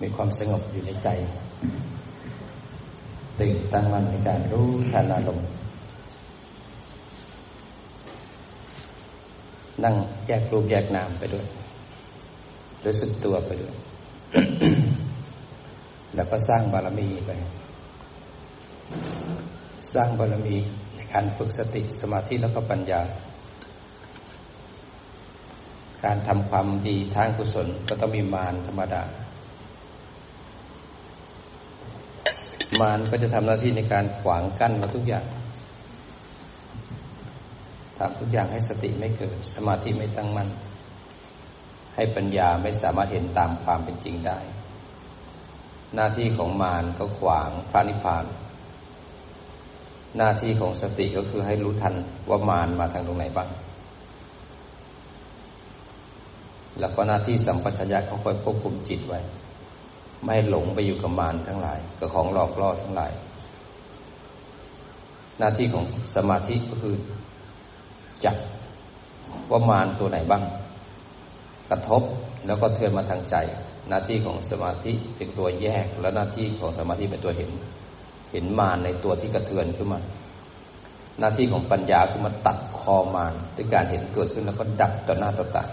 มีความสงบอยู่ในใจ ตื่นตั้งมั่นในการรู้ทันอารมณ์นั่งแยกรูปแยกนามไปด้วยรู้สึกตัวไปด้วย แล้วก็สร้างบารมีไป สร้างบารมีในการฝึกสติสมาธิแล้วก็ปัญญา การทำความดีทางกุศลก็ต้องมีมารธรรมดา มารก็จะทำหน้าที่ในการขวางกั้นเราทุกอย่างทำทุกอย่างให้สติไม่เกิด สมาธิไม่ตั้งมั่น ให้ปัญญาไม่สามารถเห็นตามความเป็นจริงได้ หน้าที่ของมารก็ขวางพระนิพพาน หน้าที่ของสติก็คือให้รู้ทันว่ามารมาทางตรงไหนบ้าง แล้วก็หน้าที่สัมปชัญญะเขาคอยควบคุมจิตไว้ ไม่หลงไปอยู่กับมารทั้งหลาย กับของหลอกล่อทั้งหลาย หน้าที่ของสมาธิก็คือจับว่ามารตัวไหนบ้าง กระทบแล้วก็เทือนมาทางใจ หน้าที่ของสมาธิเป็นตัวแยก แล้วหน้าที่ของสมาธิเป็นตัวเห็น เห็นมารในตัวที่กระเทือนขึ้นมา หน้าที่ของปัญญาคือมาตัดคอมารด้วยการเห็นเกิดขึ้นแล้วก็ดับต่อหน้าต่อตา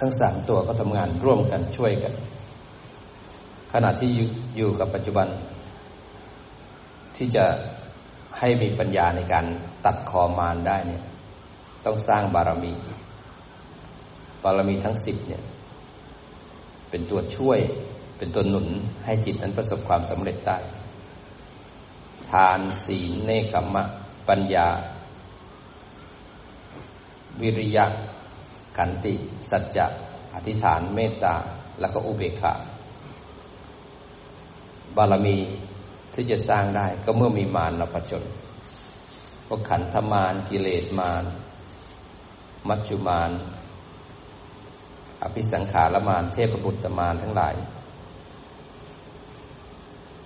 ทั้งสามตัวก็ทำงานร่วมกันช่วยกัน ขณะที่อยู่กับปัจจุบัน ที่จะให้มีปัญญาในการตัดคอมารได้เนี่ย ต้องสร้างบารมี บารมีทั้งสิบเนี่ย เป็นตัวช่วย เป็นตัวหนุนให้จิตนั้นประสบความสำเร็จได้ทานศีลเนคขมะ ปัญญา วิริยะ ขันติ สัจจะอธิษฐานเมตตา แล้วก็อุเบกขาบารมีที่จะสร้างได้ก็เมื่อมีมารเราผจญก็ขันธมารกิเลสมารมัจจุมานอภิสังขารมานเทพบุตรมานทั้งหลาย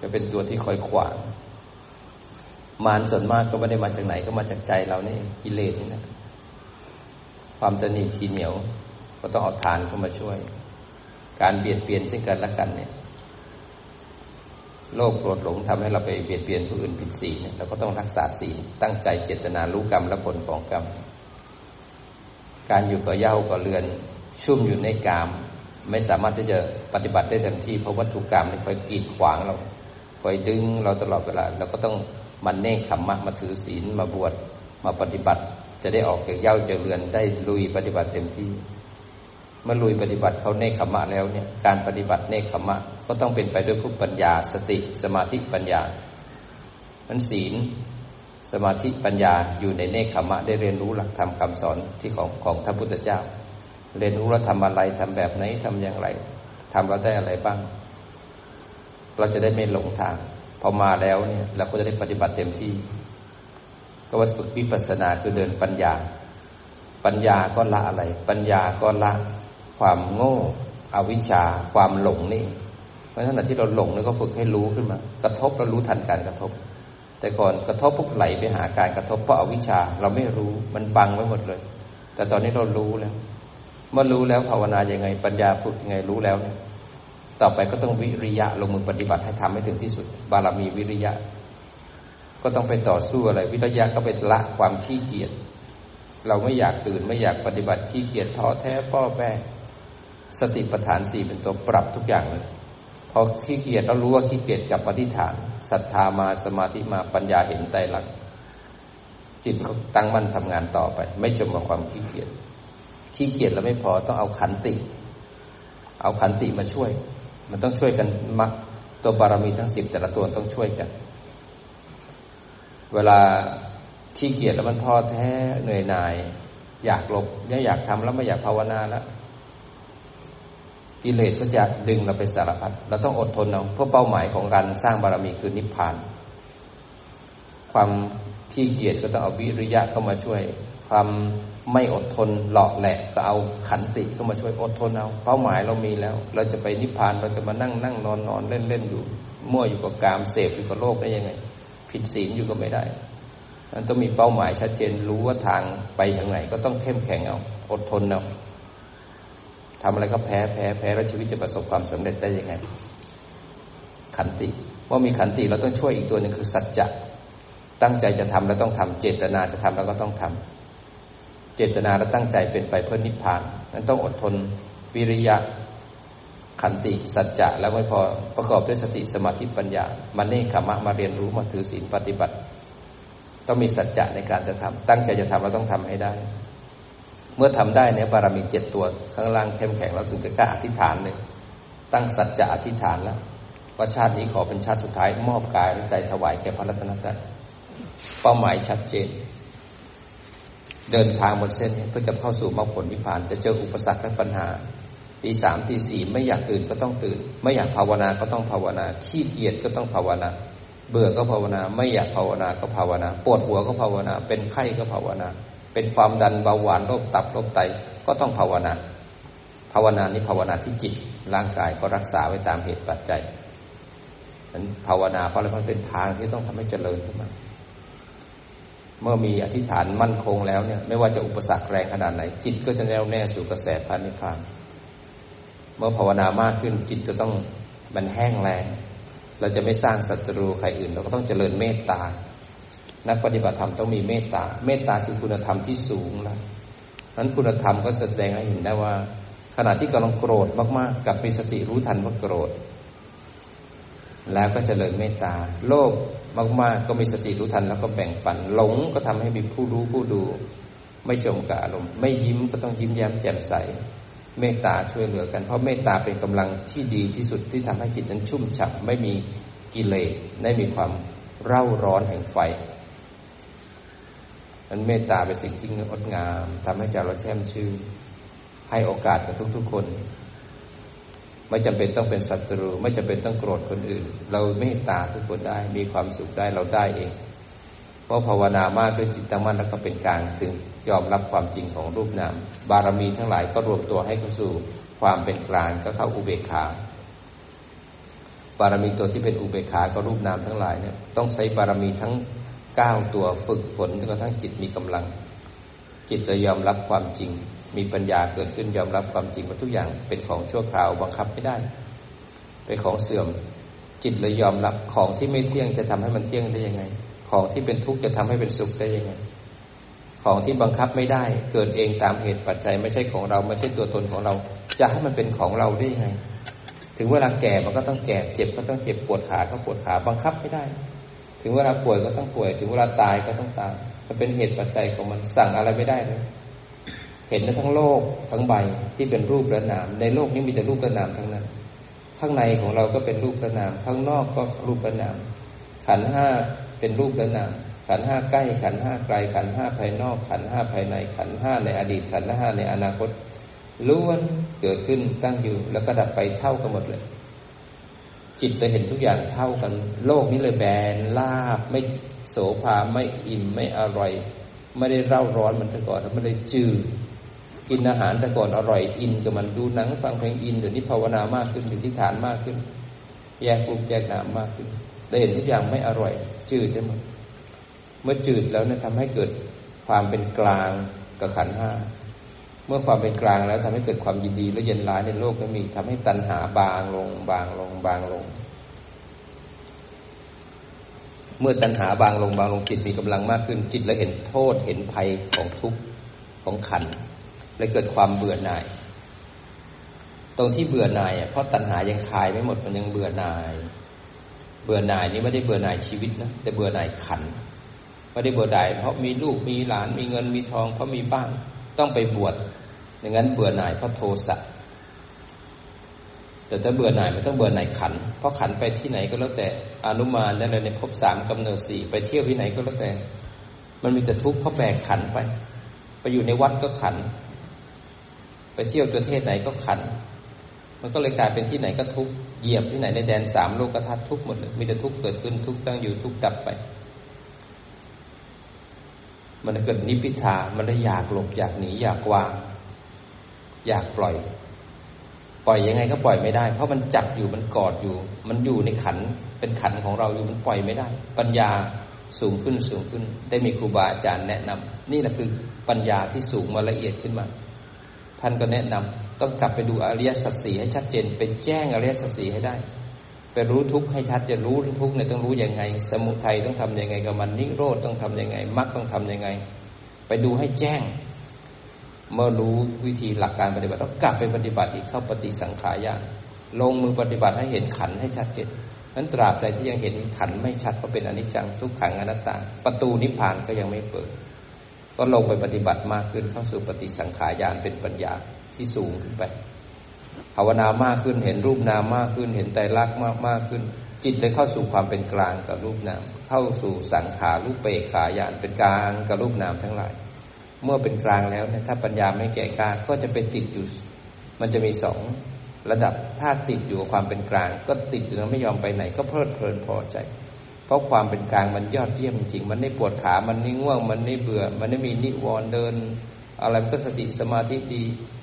จะเป็นตัวที่คอยขวางมารส่วนมากก็ไม่ได้มาจากไหนก็มาจากใจเรานี่กิเลสนี่นะ ความตนีทีเหนียว ก็ต้องเอาทานเข้ามาช่วย การเบียดเบียนซึ่งกันและกันเนี่ย โลภโกรธหลงทำให้เราไปเบียดเบียนผู้อื่นผิดศีลเนี่ยเราก็ต้องรักษาศีลตั้งใจเจตนารู้กรรมและผลของกรรม การอยู่กับเย้ากับเรือน ชุ่มอยู่ในกาม ไม่สามารถที่จะปฏิบัติได้เต็มที่เพราะวัตถุกรรมนี่คอยกีดขวางเราคอยดึงเราตลอดเวลาเราก็ต้องมันเน่งขมมะมาถือศีลมาบวชมาปฏิบัติ จะได้ออกจากเย้าจากเรือนได้ลุยปฏิบัติเต็มที่เมื่อลุยปฏิบัติเขาเนคขมะแล้วเนี่ยการปฏิบัติเนคขมะ ก็ต้องเป็นไปด้วยผู้ปัญญา สติสมาธิปัญญามันศีล สมาธิปัญญาอยู่ในเนคขมะ ได้เรียนรู้หลักธรรมคาสอนที่ของของพระพุทธเจ้า เรียนรู้ว่าทำอะไรทำแบบไหนทำอย่างไรทำเราได้อะไรบ้าง เราจะได้ไม่หลงทางพอมาแล้วเนี่ยเราก็จะได้ปฏิบัติเต็มที่ ก็ว่าฝึกวิปัสสนาคือเดินปัญญา ปัญญาก็ละอะไร ปัญญาก็ละความโง่อวิชชา ความหลงนี่ เพราะฉะนั้นที่เราหลงนี่ก็ฝึกให้รู้ขึ้นมา กระทบแล้วรู้ทันการกระทบ แต่ก่อนกระทบปุ๊บไหลไปหาการกระทบเพราะอาวิชชาเราไม่รู้มันบังไว้หมดเลย แต่ตอนนี้เรารู้แล้วเมื่อรู้แล้วภาวนาอย่างไง ปัญญาฝึกยังไงรู้แล้วเนี่ยต่อไปก็ต้องวิริยะลงมือปฏิบัติให้ทำให้ถึงที่สุด บารมีวิริยะ ก็ต้องไปต่อสู้อะไร วิริยะก็ไปละความขี้เกียจเราไม่อยากตื่นไม่อยากปฏิบัติขี้เกียจท้อแท้ป้อแป้สติปัฏฐานสี่เป็นตัวปรับทุกอย่างเลยพอขี้เกียจเรารู้ว่าขี้เกียจกับปฏิฐานศรัทธามาสมาธิมาปัญญาเห็นใจหลัก จิตเขาตั้งมั่นทำงานต่อไป ไม่จมกับความขี้เกียจขี้เกียจแล้วไม่พอต้องเอาขันติ เอาขันติมาช่วย มันต้องช่วยกันมักตัวบารมีทั้งสิบแต่ละตัวต้องช่วยกัน เวลาขี้เกียจแล้วมันท้อแท้เหนื่อยหน่าย อยากหลบเนี่ยอยากทำแล้วไม่อยากภาวนาแล้วกิเลสก็จะดึงเราไปสารพัดเราต้องอดทนเอาเพราะเป้าหมายของการสร้างบารมีคือนิพพาน ความที่เกียจก็ต้องเอาวิริยะเข้ามาช่วย ความไม่อดทนหลอกแหละก็เอาขันติเข้ามาช่วยอดทนเอาเป้าหมายเรามีแล้ว เราจะไปนิพพานเราจะมานั่งนั่งนอนนอนเล่นเล่นอยู่ มั่วอยู่กับกามเสพอยู่กับโลกได้ยังไง ผิดศีลอยู่ก็ไม่ได้มันต้องมีเป้าหมายชัดเจนรู้ว่าทางไปทางไหน ก็ต้องเข้มแข็งเอาอดทนเอาทำอะไรก็แพ้แพ้แพ้แล้วชีวิตจะประสบความสำเร็จได้ยังไง ขันติว่ามีขันติเราต้องช่วยอีกตัวหนึ่งคือสัจจะตั้งใจจะทำแล้วต้องทำเจตนาจะทำแล้วก็ต้องทำเจตนาและตั้งใจเป็นไปเพื่อนิพพานนั้นต้องอดทนวิริยะ ขันติสัจจะแล้วไม่พอประกอบด้วยสติสมาธิปัญญามาเนคขมะมาเรียนรู้มาถือศีลปฏิบัติ ต้องมีสัจจะในการจะทำตั้งใจจะทำเราต้องทำให้ได้ เมื่อทำได้เนี่ยบารมีเจ็ดตัวข้างล่างเข้มแข็งเราถึงจะกล้าอธิษฐานเลยตั้งสัจจะอธิษฐานแล้วว่าชาตินี้ขอเป็นชาติสุดท้ายมอบกายและใจถวายแก่พระรัตนตรัยเป้าหมายชัดเจน เดินทางบนเส้นเพื่อจะเข้าสู่มรรคผลนิพพาน จะเจออุปสรรคและปัญหา ตีสามตีสี่ไม่อยากตื่นก็ต้องตื่น ไม่อยากภาวนาก็ต้องภาวนา ขี้เกียจก็ต้องภาวนา เบื่อก็ภาวนา ไม่อยากภาวนาก็ภาวนา ปวดหัวก็ภาวนา เป็นไข้ก็ภาวนา เป็นความดันเบาหวานโรคตับโรคไตก็ต้องภาวนา ภาวนานี้ภาวนาที่จิตร่างกายก็รักษาไว้ตามเหตุปัจจัยนั้นภาวนาเพราะอะไรเพราะเป็นทางที่ต้องทำให้เจริญขึ้นมา เมื่อมีอธิษฐานมั่นคงแล้วเนี่ย ไม่ว่าจะอุปสรรคแรงขนาดไหน จิตก็จะแน่วแน่สู่กระแสพระนิพพาน เมื่อภาวนามากขึ้นจิตจะต้องมันแห้งแรงเราจะไม่สร้างศัตรูใครอื่น เราก็ต้องเจริญเมตตา นักปฏิบัติธรรมต้องมีเมตตา เมตตาคือคุณธรรมที่สูงแล้วนั้นคุณธรรมก็แสดงให้เห็นได้ว่า ขณะที่กำลังโกรธมากๆ กับมีสติรู้ทันว่าโกรธ แล้วก็เจริญเมตตา โลภมากๆ ก็มีสติรู้ทันแล้วก็แบ่งปัน หลงก็ทำให้มีผู้รู้ผู้ดู ไม่จมกับอารมณ์ ไม่ยิ้มก็ต้องยิ้มแย้มแจ่มใส เมตตาช่วยเหลือกัน เพราะเมตตาเป็นกำลังที่ดีที่สุดที่ทำให้จิตนั้นชุ่มฉ่ำไม่มีกิเลสไม่มีความเร่าร้อนแห่งไฟมันเมตตาเป็นสิ่งที่งดงามทำให้ใจเราแช่มชื่นให้โอกาสกับทุกๆคน ไม่จำเป็นต้องเป็นศัตรู ไม่จำเป็นต้องโกรธคนอื่น เราเมตตาทุกคนได้มีความสุขได้เราได้เอง ราะภาวนามากด้วยจิตตั้งมั่นแล้วก็เป็นกลางถึงยอมรับความจริงของรูปนามบารมีทั้งหลายก็รวมตัวให้เข้าสู่ความเป็นกลางก็เข้าอุเบกขาบารมีตัวที่เป็นอุเบกขาก็รูปนามทั้งหลายเนี่ยต้องใช้บารมีทั้งเก้าตัวฝึกฝนจนกระทั่งจิตมีกำลัง จิตจะยอมรับความจริง มีปัญญาเกิดขึ้นยอมรับความจริงว่าทุกอย่างเป็นของชั่วคราวบังคับไม่ได้ เป็นของเสื่อม จิตเลยยอมรับของที่ไม่เที่ยงจะทำให้มันเที่ยงได้ยังไง ของที่เป็นทุกข์จะทำให้เป็นสุขได้ยังไง ของที่บังคับไม่ได้เกิดเองตามเหตุปัจจัยไม่ใช่ของเราไม่ใช่ตัวตนของเรา จะให้มันเป็นของเราได้ยังไง ถึงเวลาแก่มันก็ต้องแก่เจ็บก็ต้องเจ็บปวดขาก็ปวดขาบังคับไม่ได้ ถึงเวลาป่วยก็ต้องป่วย ถึงเวลาตายก็ต้องตายมันเป็นเหตุปัจจัยของมันสั่งอะไรไม่ได้เลยเห็นทั้งโลกทั้งใบที่เป็นรูปและนาม ในโลกนี้มีแต่รูปและนามทั้งนั้น ข้างในของเราก็เป็นรูปและนาม ข้างนอกก็รูปและนาม ขันห้า เป็นรูปและนามขันห้าใกล้ขันห้าไกลขันห้าภายนอก ขันห้าภายใน ขันห้าในอดีต ขันห้าในอนาคตล้วนเกิดขึ้นตั้งอยู่ แล้วก็ดับไปเท่ากันหมดเลย จิตจะเห็นทุกอย่างเท่ากัน โลกนี้เลยแบนลาบไม่โสภาไม่อิ่มไม่อร่อย ไม่ได้เร่าร้อนมันแต่ก่อนไม่ได้จืดกินอาหารแต่ก่อนอร่อยอินกับมันดูหนังฟังเพลงอินเดี๋ยวนี้ภาวนามากขึ้นมีที่ฐานมากขึ้น แยกรูปแยกนามมากขึ้น ได้เห็นทุกอย่างไม่อร่อย จืดไหมดเมื่อจืดแล้วเนี่ยทำให้เกิดความเป็นกลางกับขันห้าเมื่อความเป็นกลางแล้วทำให้เกิดความยินดีและเย็นร้ายในโลกนั้นมีทำให้ตัณหาบางลง บางลง บางลง เมื่อตัณหาบางลงบางลงจิตมีกำลังมากขึ้น จิตแล้วเห็นโทษเห็นภัยของทุกข์ของขันและเกิดความเบื่อหน่าย ตรงที่เบื่อหน่ายอะเพราะตัณหายังคลายไม่หมดมันยังเบื่อหน่าย บื่อหน่ายนี้ไม่ได้เบื่อหน่ายชีวิตนะแต่เบื่อหน่ายขันไม่ได้เบื่อหน่ายเพราะมีลูกมีหลานมีเงินมีทองเพราะมีบ้านต้องไปบวชอย่างนั้นเบื่อหน่ายเพราะโทสะแต่ถ้าเบื่อหน่ายมันต้องเบื่อหน่ายขัน เพราะขันไปที่ไหนก็แล้วแต่อนุมานนั่นเลยในภพสามกำเนิดสี่ไปเที่ยวที่ไหนก็แล้วแต่ มันมีแต่ทุกข์เพราะแบกขันไป ไปอยู่ในวัดก็ขัน ไปเที่ยวประเทศไหนก็ขัน มันก็เลยกลายเป็นที่ไหนก็ทุกเหยียบที่ไหนในแดนสามโลกธาตุทุกหมดเลยมีแต่ทุกเกิดขึ้นทุกตั้งอยู่ทุกดับไป มันเกิดนิพิทามันได้อยากหลบอยากหนีอยากวาง อยากปล่อย ปล่อยยังไงก็ปล่อยไม่ได้ เพราะมันจับอยู่มันกอดอยู่ มันอยู่ในขันเป็นขันของเราอยู่มันปล่อยไม่ได้ ปัญญาสูงขึ้นสูงขึ้น ได้มีครูบาอาจารย์แนะนำนี่แหละคือปัญญาที่สูงมาละเอียดขึ้นมา ท่านก็แนะนำต้องกลับไปดูอริยสัจสี่ให้ชัดเจน เป็นแจ้งอริยสัจสี่ให้ได้ ไปรู้ทุกข์ให้ชัดจะรู้ทุกข์เนี่ยต้องรู้ยังไง สมุทัยต้องทํำยังไงกับมันนิโรธต้องทํำยังไงมรรคต้องทํำยังไง ไปดูให้แจ้ง เมื่อรู้วิธีหลักการปฏิบัติต้องกลับไปปฏิบัติอีกเข้าปฏิสังขารญาลงมือปฏิบัติให้เห็นขันให้ชัดเจนนั้นตราบใดที่ยังเห็นขันไม่ชัดก็เป็นอนิจจังทุกขังอนัตตา ประตูนิพพานก็ยังไม่เปิด ก็ลงไปปฏิบัติมากขึ้นเข้าสู่ปฏิสังขารญาณเป็นปัญญาที่สูงขึ้นไปภาวนามากขึ้นเห็นรูปนามมากขึ้น เห็นไตรลักษณ์มากมากขึ้น จิตเลยเข้าสู่ความเป็นกลางกับรูปนาม เข้าสู่สังขารูปเปกขาญาณเป็นกลางกับรูปนามทั้งหลาย เมื่อเป็นกลางแล้วเนี่ยถ้าปัญญาไม่แก่กล้าก็จะไปติดอยู่ มันจะมีสองระดับถ้าติดอยู่กับความเป็นกลาง ก็ติดอยู่แล้วไม่ยอมไปไหน ก็เพลิดเพลินพอใจ เพราะความเป็นกลางมันยอดเยี่ยมจริง มันไม่ปวดขา มันไม่ง่วง มันไม่เบื่อ มันไม่มีนิวรณ์เดิน อะไรก็สติสมาธิดี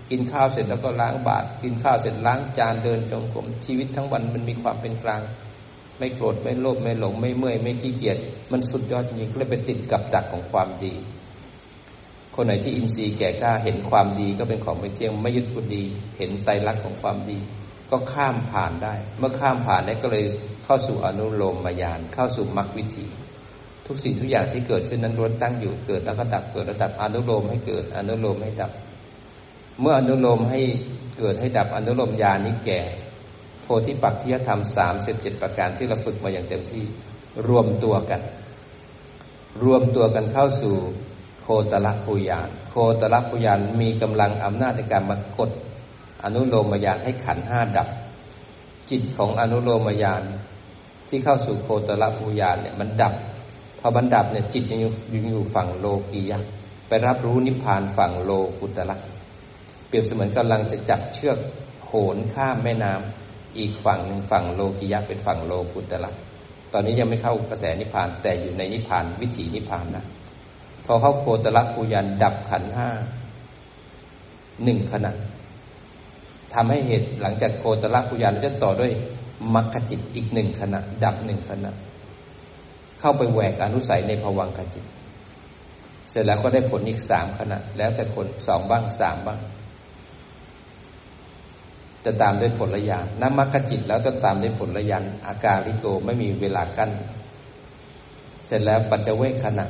กินข้าวเสร็จแล้วก็ล้างบาตรกินข้าวเสร็จล้างจานเดินจงกรมชีวิตทั้งวันมันมีความเป็นกลาง ไม่โกรธไม่โลภไม่หลงไม่เมื่อยไม่ขี้เกียจมันสุดยอดจริงๆก็เลยไปติดกับดักของความดี คนไหนที่อินทรีย์แก่กล้าเห็นความดีก็เป็นของไม่เที่ยงไม่ยึดบุดี เห็นไตรลักษณ์ของความดี ก็ข้ามผ่านได้ เมื่อข้ามผ่านได้ก็เลยเข้าสู่อนุโลมมายาน เข้าสู่มรรควิธี ทุกสิ่งทุกอย่างที่เกิดขึ้นนั้นล้วนตั้งอยู่เกิดแล้วก็ดับเกิดแล้วดับอนุโลมให้เกิด อนุโลมให้ดับ เมื่ออนุโลมให้เกิดให้ดับอนุโลมญาณนี้แก่ โพธิปักขิยธรรมสามสิบเจ็ดประการที่เราฝึกมาอย่างเต็มที่รวมตัวกัน รวมตัวกันเข้าสู่โคตรภูยาน โคตรภูยานมีกำลังอำนาจในการมากด อนุโลมยานให้ขันห้าดับ จิตของอนุโลมยานที่เข้าสู่โคตรภูยานเนี่ยมันดับ พอมันดับเนี่ยจิตยังอยู่ยังอยู่ฝั่งโลกียะไปรับรู้นิพพานฝั่งโลกุตระเปรียบเสมือนกำลังจะจับเชือกโหนข้ามแม่น้ำอีกฝั่งหนึ่งฝั่งโลกียะเป็นฝั่งโลกุตระตอนนี้ยังไม่เข้ากระแสนิพพานแต่อยู่ในนิพพานวิถีนิพพานนะพอเข้าโคตรภูยันดับขันห้าหนึ่งขณะ ทำให้เหตุหลังจากโคตรภูยันจะต่อด้วยมรรคจิตอีกหนึ่งขณะ ดับหนึ่งขณะ เข้าไปแหวกอนุสัยในภวังคจิต เสร็จแล้วก็ได้ผลอีกสามขณะ แล้วแต่คนสองบ้างสามบ้าง จะตามด้วยผลระยานน้ำมรรคจิตแล้วจะตามด้วยผลระยานอาการลิโกไม่มีเวลากั้น เสร็จแล้วปัจเจเวคขณะ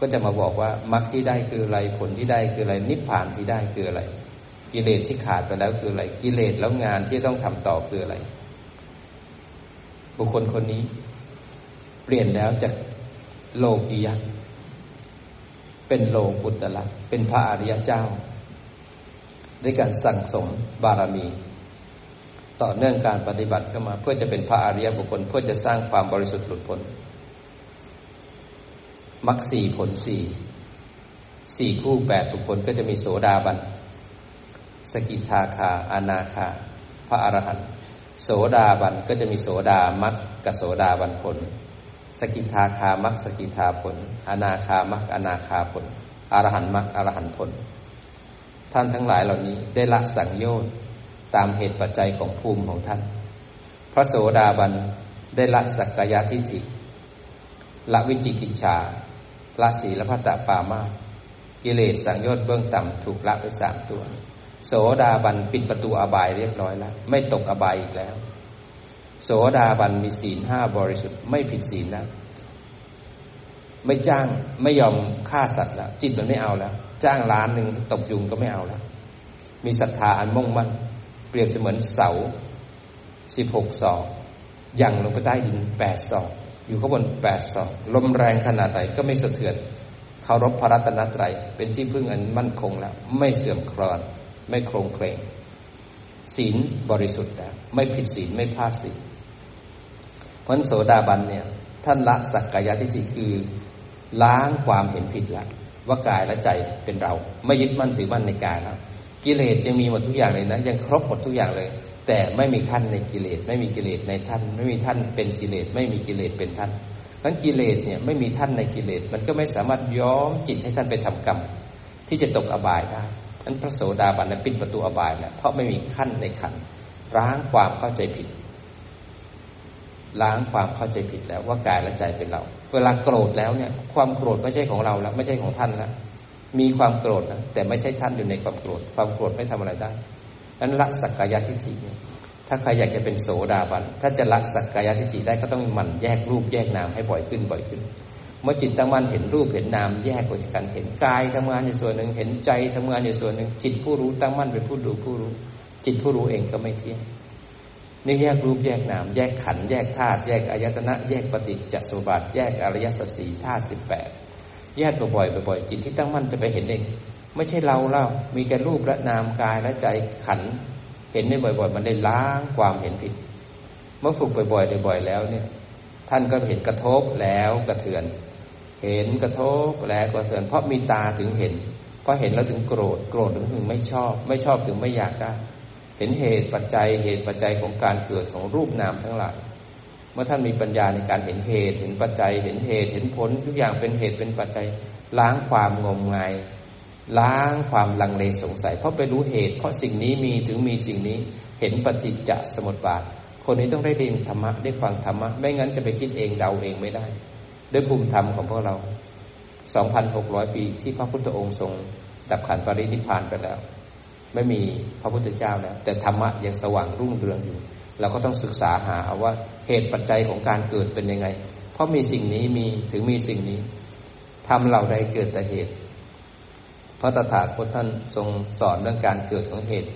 ก็จะมาบอกว่ามรรคที่ได้คืออะไรผลที่ได้คืออะไร นิพพานที่ได้คืออะไร กิเลสที่ขาดไปแล้วคืออะไร กิเลสแล้วงานที่ต้องทำต่อคืออะไร บุคคลคนนี้ เปลี่ยนแล้วจากโลกียะเป็นโลกุตละเป็นพระอริยเจ้า ด้วยการสั่งสมบารมี ต่อเนื่องการปฏิบัติเข้ามา เพื่อจะเป็นพระอริยบุคคล เพื่อจะสร้างความบริสุทธิ์หลุดพ้นมรรคสี่ผลสี่สี่คู่แปดบุคคลก็จะมีโสดาบัน สกิทาคาอนาคา พระอรหันต์โสดาบันก็จะมีโสดามรรคกับโสดาบันผล สกิทาคามรรคสกิทาผล อนาคามรรคอนาคาผลอรหันต์มรรคอรหันต์ผล ท่านทั้งหลายเหล่านี้ได้ละสังโยชน์ตามเหตุปัจจัยของภูมิของท่าน พระโสดาบันได้ละสักกายทิฏฐิละวิจิกิจฉาละศีลพัตตปามากิเลสสังโยชน์เบื้องต่ำถูกละไปสามตัว โสดาบันปิดประตูอบายเรียบร้อยแล้ว ไม่ตกอบายอีกแล้ว โสดาบันมีศีลห้าบริสุทธิ์ไม่ผิดศีลแล้วไม่จ้างไม่ยอมฆ่าสัตว์แล้ว จิตมันไม่เอาแล้ว จ้างล้านหนึ่งตกยุงก็ไม่เอาแล้ว มีศรัทธาอันมุ่งมั่น เปรียบเสมือนเสาสิบหกศอกยังลงไปใต้ดินแปดศอก อยู่ข้างบนแปดศอก ลมแรงขนาดไหนก็ไม่สะเทือนเคารพพระรัตนตรัยเป็นที่พึ่งอันมั่นคงแล้ว ไม่เสื่อมคลอน ไม่โครงเคลงศีลบริสุทธิ์แล้วไม่ผิดศีลไม่พลาดศีลเพราะโสดาบันเนี่ย ท่านละสักกายทิฏฐิคือ ล้างความเห็นผิดแล้วว่ากายและใจเป็นเรา ไม่ยึดมั่นถือมั่นในกายแล้วกิเลสยังมีหมดทุกอย่างเลยนะ ยังครบหมดทุกอย่างเลย แต่ไม่มีท่านในกิเลส ไม่มีกิเลสในท่าน ไม่มีท่านเป็นกิเลส ไม่มีกิเลสเป็นท่านนั้นกิเลสเนี่ยไม่มีท่านในกิเลส มันก็ไม่สามารถย้อมจิตให้ท่านไปทำกรรมที่จะตกอบายได้ นั้นพระโสดาบันนั้นปิดประตูอบายนะเพราะไม่มีขั้นในขันล้างความเข้าใจผิด ล้างความเข้าใจผิดแล้วว่ากายและใจเป็นเรา เวลาโกรธแล้วเนี่ย ความโกรธไม่ใช่ของเราแล้ว ไม่ใช่ของท่านแล้วมีความโกรธนะแต่ไม่ใช่ท่านอยู่ในความโกรธ ความโกรธไม่ทำอะไรได้นั้นละสักกายทิฏฐิเนี่ยถ้าใครอยากจะเป็นโสดาบัน ถ้าจะละสักกายทิฏฐิได้ก็ต้องหมั่นแยกรูปแยกนามให้บ่อยขึ้นบ่อยขึ้น เมื่อจิตตั้งมั่นเห็นรูปเห็นนามแยกออกจากกันเห็นกายทำงานในส่วนหนึ่งเห็นใจทำงานในส่วนหนึ่ง จิตผู้รู้ตั้งมั่นเป็นผู้ดูผู้รู้ จิตผู้รู้เองก็ไม่เที่ยงนี่แยกรูปแยกนาม แยกขันแยกธาตุแยกอายตนะ แยกปฏิจจสมบัติแยกอริยสัจสี่ธาตุสิบแปดแยกบ่อยๆบ่อยๆจิตที่ตั้งมั่นจะไปเห็นเองไม่ใช่เราเล่ามีแค่รูปและนามกายและใจขันเห็นได้บ่อย ๆ มันได้ล้างความเห็นผิด เมื่อฝึกบ่อยๆบ่อยๆแล้วเนี่ย ท่านก็เห็นกระทบแล้วกระเทือน เห็นกระทบแล้วกระเทือนเพราะมีตาถึงเห็นเพราะเห็นแล้วถึงโกรธโกรธถึงไม่ชอบ ไม่ชอบถึงไม่อยากได้ เห็นเหตุปัจจัยเหตุปัจจัยของการเกิดของรูปนามทั้งหลายเมื่อท่านมีปัญญาในการเห็นเหตุ เห็นปัจจัย เห็นเหตุ เห็นผลทุกอย่างเป็นเหตุเป็นปัจจัย ล้างความงมงาย ล้างความลังเลสงสัย เพราะไปรู้เหตุ เพราะสิ่งนี้มีถึงมีสิ่งนี้ เห็นปฏิจจสมุปบาท คนนี้ต้องได้เรียนธรรมะได้ฟังธรรมะ ไม่งั้นจะไปคิดเองเดาเองไม่ได้ ด้วยภูมิธรรมของพวกเรา 2,600 ปีที่พระพุทธองค์ทรงดับขันปรินิพานไปแล้ว ไม่มีพระพุทธเจ้าแล้ว แต่ธรรมะยังสว่างรุ่งเรืองอยู่ เราก็ต้องศึกษาหาเอาว่าเหตุปัจจัยของการเกิดเป็นยังไง เพราะมีสิ่งนี้มีถึงมีสิ่งนี้ทำเราใดเกิดแต่เหตุ พระตถาคตท่านทรงสอนเรื่องการเกิดของเหตุ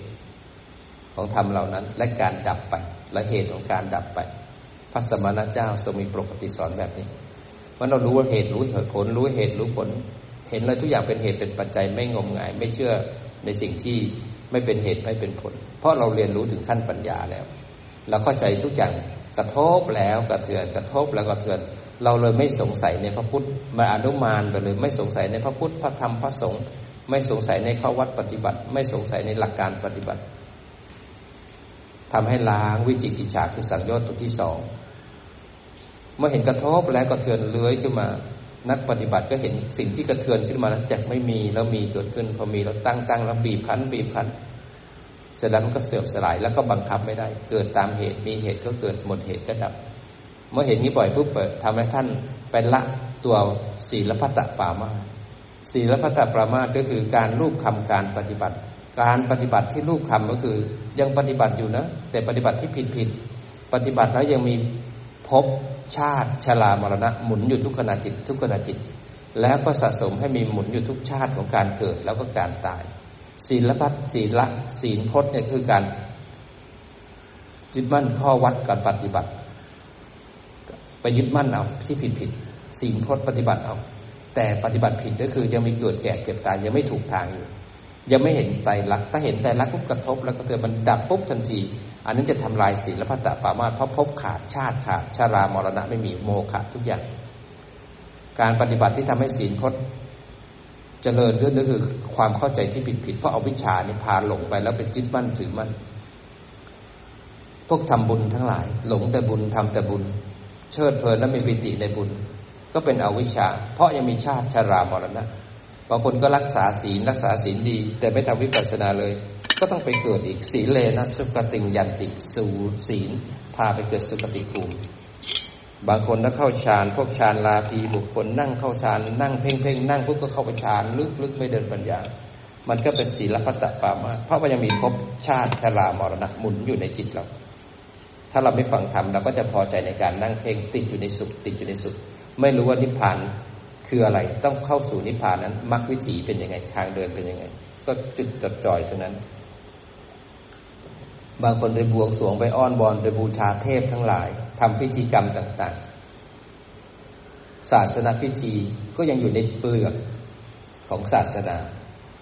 ของธรรมเหล่านั้น และการดับไป และเหตุของการดับไป พระสมณเจ้าทรงมีปกติสอนแบบนี้ ว่าเรารู้ว่าเหตุรู้เหตุผลรู้เหตุรู้ผล เห็นเลยทุกอย่างเป็นเหตุเป็นปัจจัยไม่งมงาย ไม่เชื่อในสิ่งที่ไม่เป็นเหตุไม่เป็นผล เพราะเราเรียนรู้ถึงขั้นปัญญาแล้ว เราเข้าใจทุกอย่างกระทบแล้วกระเทือนกระทบแล้วกระเทือน เราเลยไม่สงสัยในพระพุทธมาอนุมานไปเลยไม่สงสัยในพระพุทธพระธรรมพระสงฆ์ไม่สงสัยในข้อวัดปฏิบัติ ไม่สงสัยในหลักการปฏิบัติทำให้ล้างวิจิกิจฉาคือสังโยชน์ตัวที่สอง เมื่อเห็นกระทบแล้วกระเทือนเลื้อยขึ้นมา นักปฏิบัติก็เห็นสิ่งที่กระเทือนขึ้นมาแล้วจากไม่มีแล้วมีเกิดขึ้นพอมีแล้วตั้งตั้งแล้วบีบคั้นบีบคั้นเสร็จแล้วมันก็เสื่อมสลายแล้วก็บังคับไม่ได้ เกิดตามเหตุมีเหตุก็เกิดหมดเหตุก็ดับ เมื่อเห็นนี้บ่อยปุ๊บเปิดทำให้ท่านเป็นละตัวศีลพัตตปามาศีลพัตตปามาก็คือการรูปคำการปฏิบัติ การปฏิบัติที่รูปคำก็คือ ยังปฏิบัติอยู่นะ แต่ปฏิบัติที่ผิดผิดปฏิบัติแล้วยังมีภพ ชาติชรามรณะหมุนอยู่ทุกขณะจิต ทุกขณะจิต แล้วก็สะสมให้มีหมุนอยู่ทุกชาติของการเกิดแล้วก็การตาย ศีลพัฒศีละศีลพจน์เนี่ยคือการยึดมั่นข้อวัดการปฏิบัติ ไปยึดมั่นเอาที่ผิดผิดศีลพจน์ปฏิบัติเอาแต่ปฏิบัติผิดก็คือยังมีเกิดแก่เจ็บตายยังไม่ถูกทางอยู่ยังไม่เห็นไตรลักษณ์ถ้าเห็นไตรลักษณ์ปุ๊บกระทบ แล้วก็เกิดมันดับปุ๊บทันที อันนั้นจะทำลายศีลพัตตปามาเพราะพบขาดชาติขาดชารามรณะไม่มีโมฆะทุกอย่าง การปฏิบัติที่ทำให้ศีลพจน์เจริญเรื่องก็คือความเข้าใจที่ผิดผิดเพราะเอาวิชานี่พาหลงไปแล้วเป็นจิตมั่นถือมั่นพวกทำบุญทั้งหลาย หลงแต่บุญทำแต่บุญ เชิดเพลินและมีปิติในบุญ ก็เป็นอวิชชา เพราะยังมีชาติชารามรณะบางคนก็รักษาศีลรักษาศีลดี แต่ไม่ทำวิปัสสนาเลย ก็ต้องไปเกิดอีกสีเลนะสุกติงยันติสูศีลพาไปเกิดสุกติภูมิบางคนถ้าเข้าฌานพวกฌานลาภีบุคคลนั่งเข้าฌานนั่งเพ่งเพ่งนั่งปุ๊บก็เข้าไปฌานลึกลึกไม่เดินปัญญา มันก็เป็นศีลพัตตปามาเพราะมันยังมีภพชาติชรามรณะหมุนอยู่ในจิตเรา ถ้าเราไม่ฟังธรรมเราก็จะพอใจในการนั่งเพ่งติดอยู่ในสุขติดอยู่ในสุข ไม่รู้ว่านิพพานคืออะไรต้องเข้าสู่นิพพานนั้นมรรควิถีเป็นยังไงทางเดินเป็นยังไง ก็จุดจดจ่อยตรงนั้น บางคนไปบวงสวงไปอ้อนบอนไปบูชาเทพทั้งหลายทำพิธีกรรมต่าง ๆ ศาสนาพิธีก็ยังอยู่ในเปลือกของศาสนา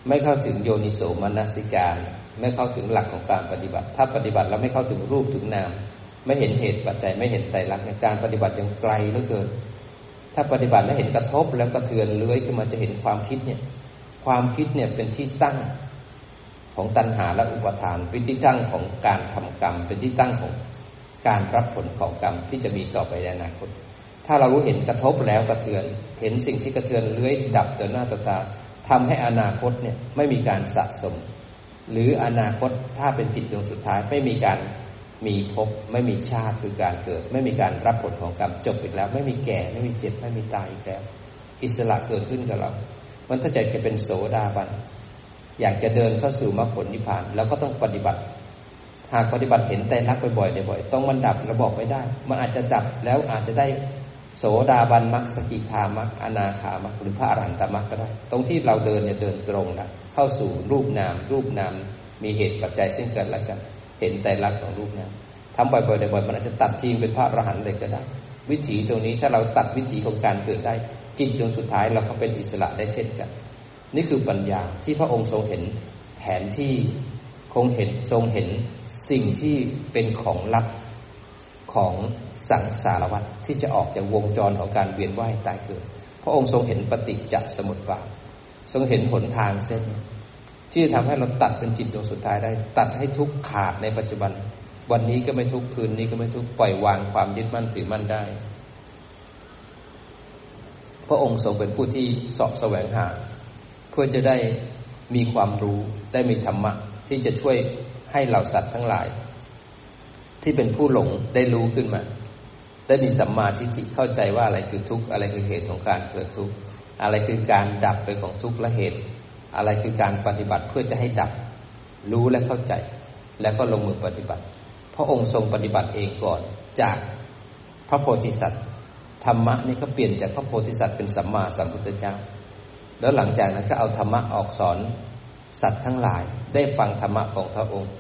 ไม่เข้าถึงโยนิโสมนสิการ ไม่เข้าถึงหลักของการปฏิบัติ ถ้าปฏิบัติแล้วไม่เข้าถึงรูปถึงนาม ไม่เห็นเหตุปัจจัยไม่เห็นไตรลักษณ์ในการปฏิบัติยังไกลเหลือเกินถ้าปฏิบัติแล้วเห็นกระทบแล้วก็เทือนเลื้อยขึ้นมาจะเห็นความคิดเนี่ยความคิดเนี่ยเป็นที่ตั้ง ของตัณหาและอุปทาน เป็นที่ตั้งของการทำกรรม เป็นที่ตั้งของการรับผลของกรรมที่จะมีต่อไปในอนาคต ถ้าเรารู้เห็นกระทบแล้วกระเทือน เห็นสิ่งที่กระเทือนเลื้อยดับต่อหน้าต่อตาทำให้อนาคตเนี่ยไม่มีการสะสม หรืออนาคตถ้าเป็นจิตดวงสุดท้ายไม่มีการมีภพไม่มีชาติคือการเกิด ไม่มีการรับผลของกรรมจบอีกแล้ว ไม่มีแก่ไม่มีเจ็บไม่มีตายอีกแล้ว อิสระเกิดขึ้นกับเรา มันถ้าใจจะเป็นโสดาบัน อยากจะเดินเข้าสู่มรรคผลนิพพาน แล้วก็ต้องปฏิบัติ หากปฏิบัติเห็นแต่รักบ่อยๆบ่อยๆต้องมันดับระบอกไม่ได้ มันอาจจะดับแล้วอาจจะได้โสดาบันมรรคสกิทามรรคอนาคามรรคหรือพระอรหันตมรรคก็ได้ ตรงที่เราเดินเนี่ยเดินตรงนะเข้าสู่รูปนาม รูปนามมีเหตุปัจจัยซึ่งกันและกัน เห็นแต่ลักของรูปนามทำบ่อยๆบ่อยๆมันอาจจะตัดทิ้งเป็นพระอรหันต์เลยก็ได้ วิถีตรงนี้ถ้าเราตัดวิถีของการเกิดได้ จิตดวงสุดท้ายเราก็เป็นอิสระได้เช่นกัน นี่คือปัญญาที่พระองค์ทรงเห็นแผนที่คงเห็นทรงเห็นสิ่งที่เป็นของลับของสังสารวัฏที่จะออกจากวงจรของการเวียนว่ายตายเกิด พระองค์ทรงเห็นปฏิจจสมุปบาททรงเห็นหนทางเส้น ที่จะทำให้เราตัดเป็นจิตดวงสุดท้ายได้ ตัดให้ทุกขาดในปัจจุบัน วันนี้ก็ไม่ทุกคืนนี้ก็ไม่ทุกปล่อยวางความยึดมั่นถือมั่นได้ พระองค์ทรงเป็นผู้ที่สอบแสวงหา พื่อจะได้มีความรู้ได้มีธรรมะ ที่จะช่วยให้เหล่าสัตว์ทั้งหลาย ที่เป็นผู้หลงได้รู้ขึ้นมา ได้มีสัมมาทิฏฐิเข้าใจว่าอะไรคือทุกข์อะไรคือเหตุของการเกิดทุกข์อะไรคือการดับไปของทุกข์และเหตุ อะไรคือการปฏิบัติเพื่อจะให้ดับ รู้และเข้าใจ แล้วก็ลงมือปฏิบัติ พระองค์ทรงปฏิบัติเองก่อนจากพระโพธิสัตว์ธรรมะนี่ก็เปลี่ยนจากพระโพธิสัตว์เป็นสัมมาสัมพุทธเจ้า แล้วหลังจากนั้นก็เอาธรรมะออกสอนสัตว์ทั้งหลายได้ฟังธรรมะของพระองค์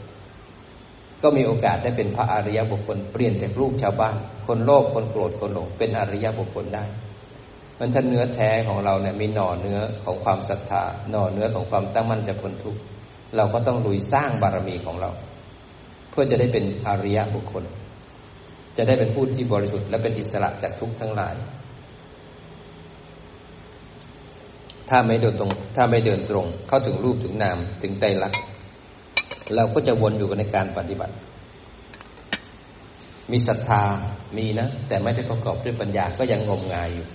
ก็มีโอกาสได้เป็นพระอริยบุคคล เปลี่ยนจากลูกชาวบ้าน คนโลภคนโกรธคนหลงเป็นอริยบุคคลได้มันท่านเนื้อแท้ของเราเนี่ยมีหน่อเนื้อของความศรัทธาหน่อเนื้อของความตั้งมั่นจะพ้นทุกข์เราก็ต้องลุยสร้างบารมีของเรา เพื่อจะได้เป็นอริยบุคคล จะได้เป็นผู้ที่บริสุทธิ์และเป็นอิสระจากทุกข์ทั้งหลาย ถ้าไม่เดินตรง ถ้าไม่เดินตรง เข้าถึงรูปถึงนามถึงใจรักเราก็จะวนอยู่ในการปฏิบัติ มีศรัทธามีนะ แต่ไม่ได้ประกอบด้วยปัญญาก็ยังงมงายอยู่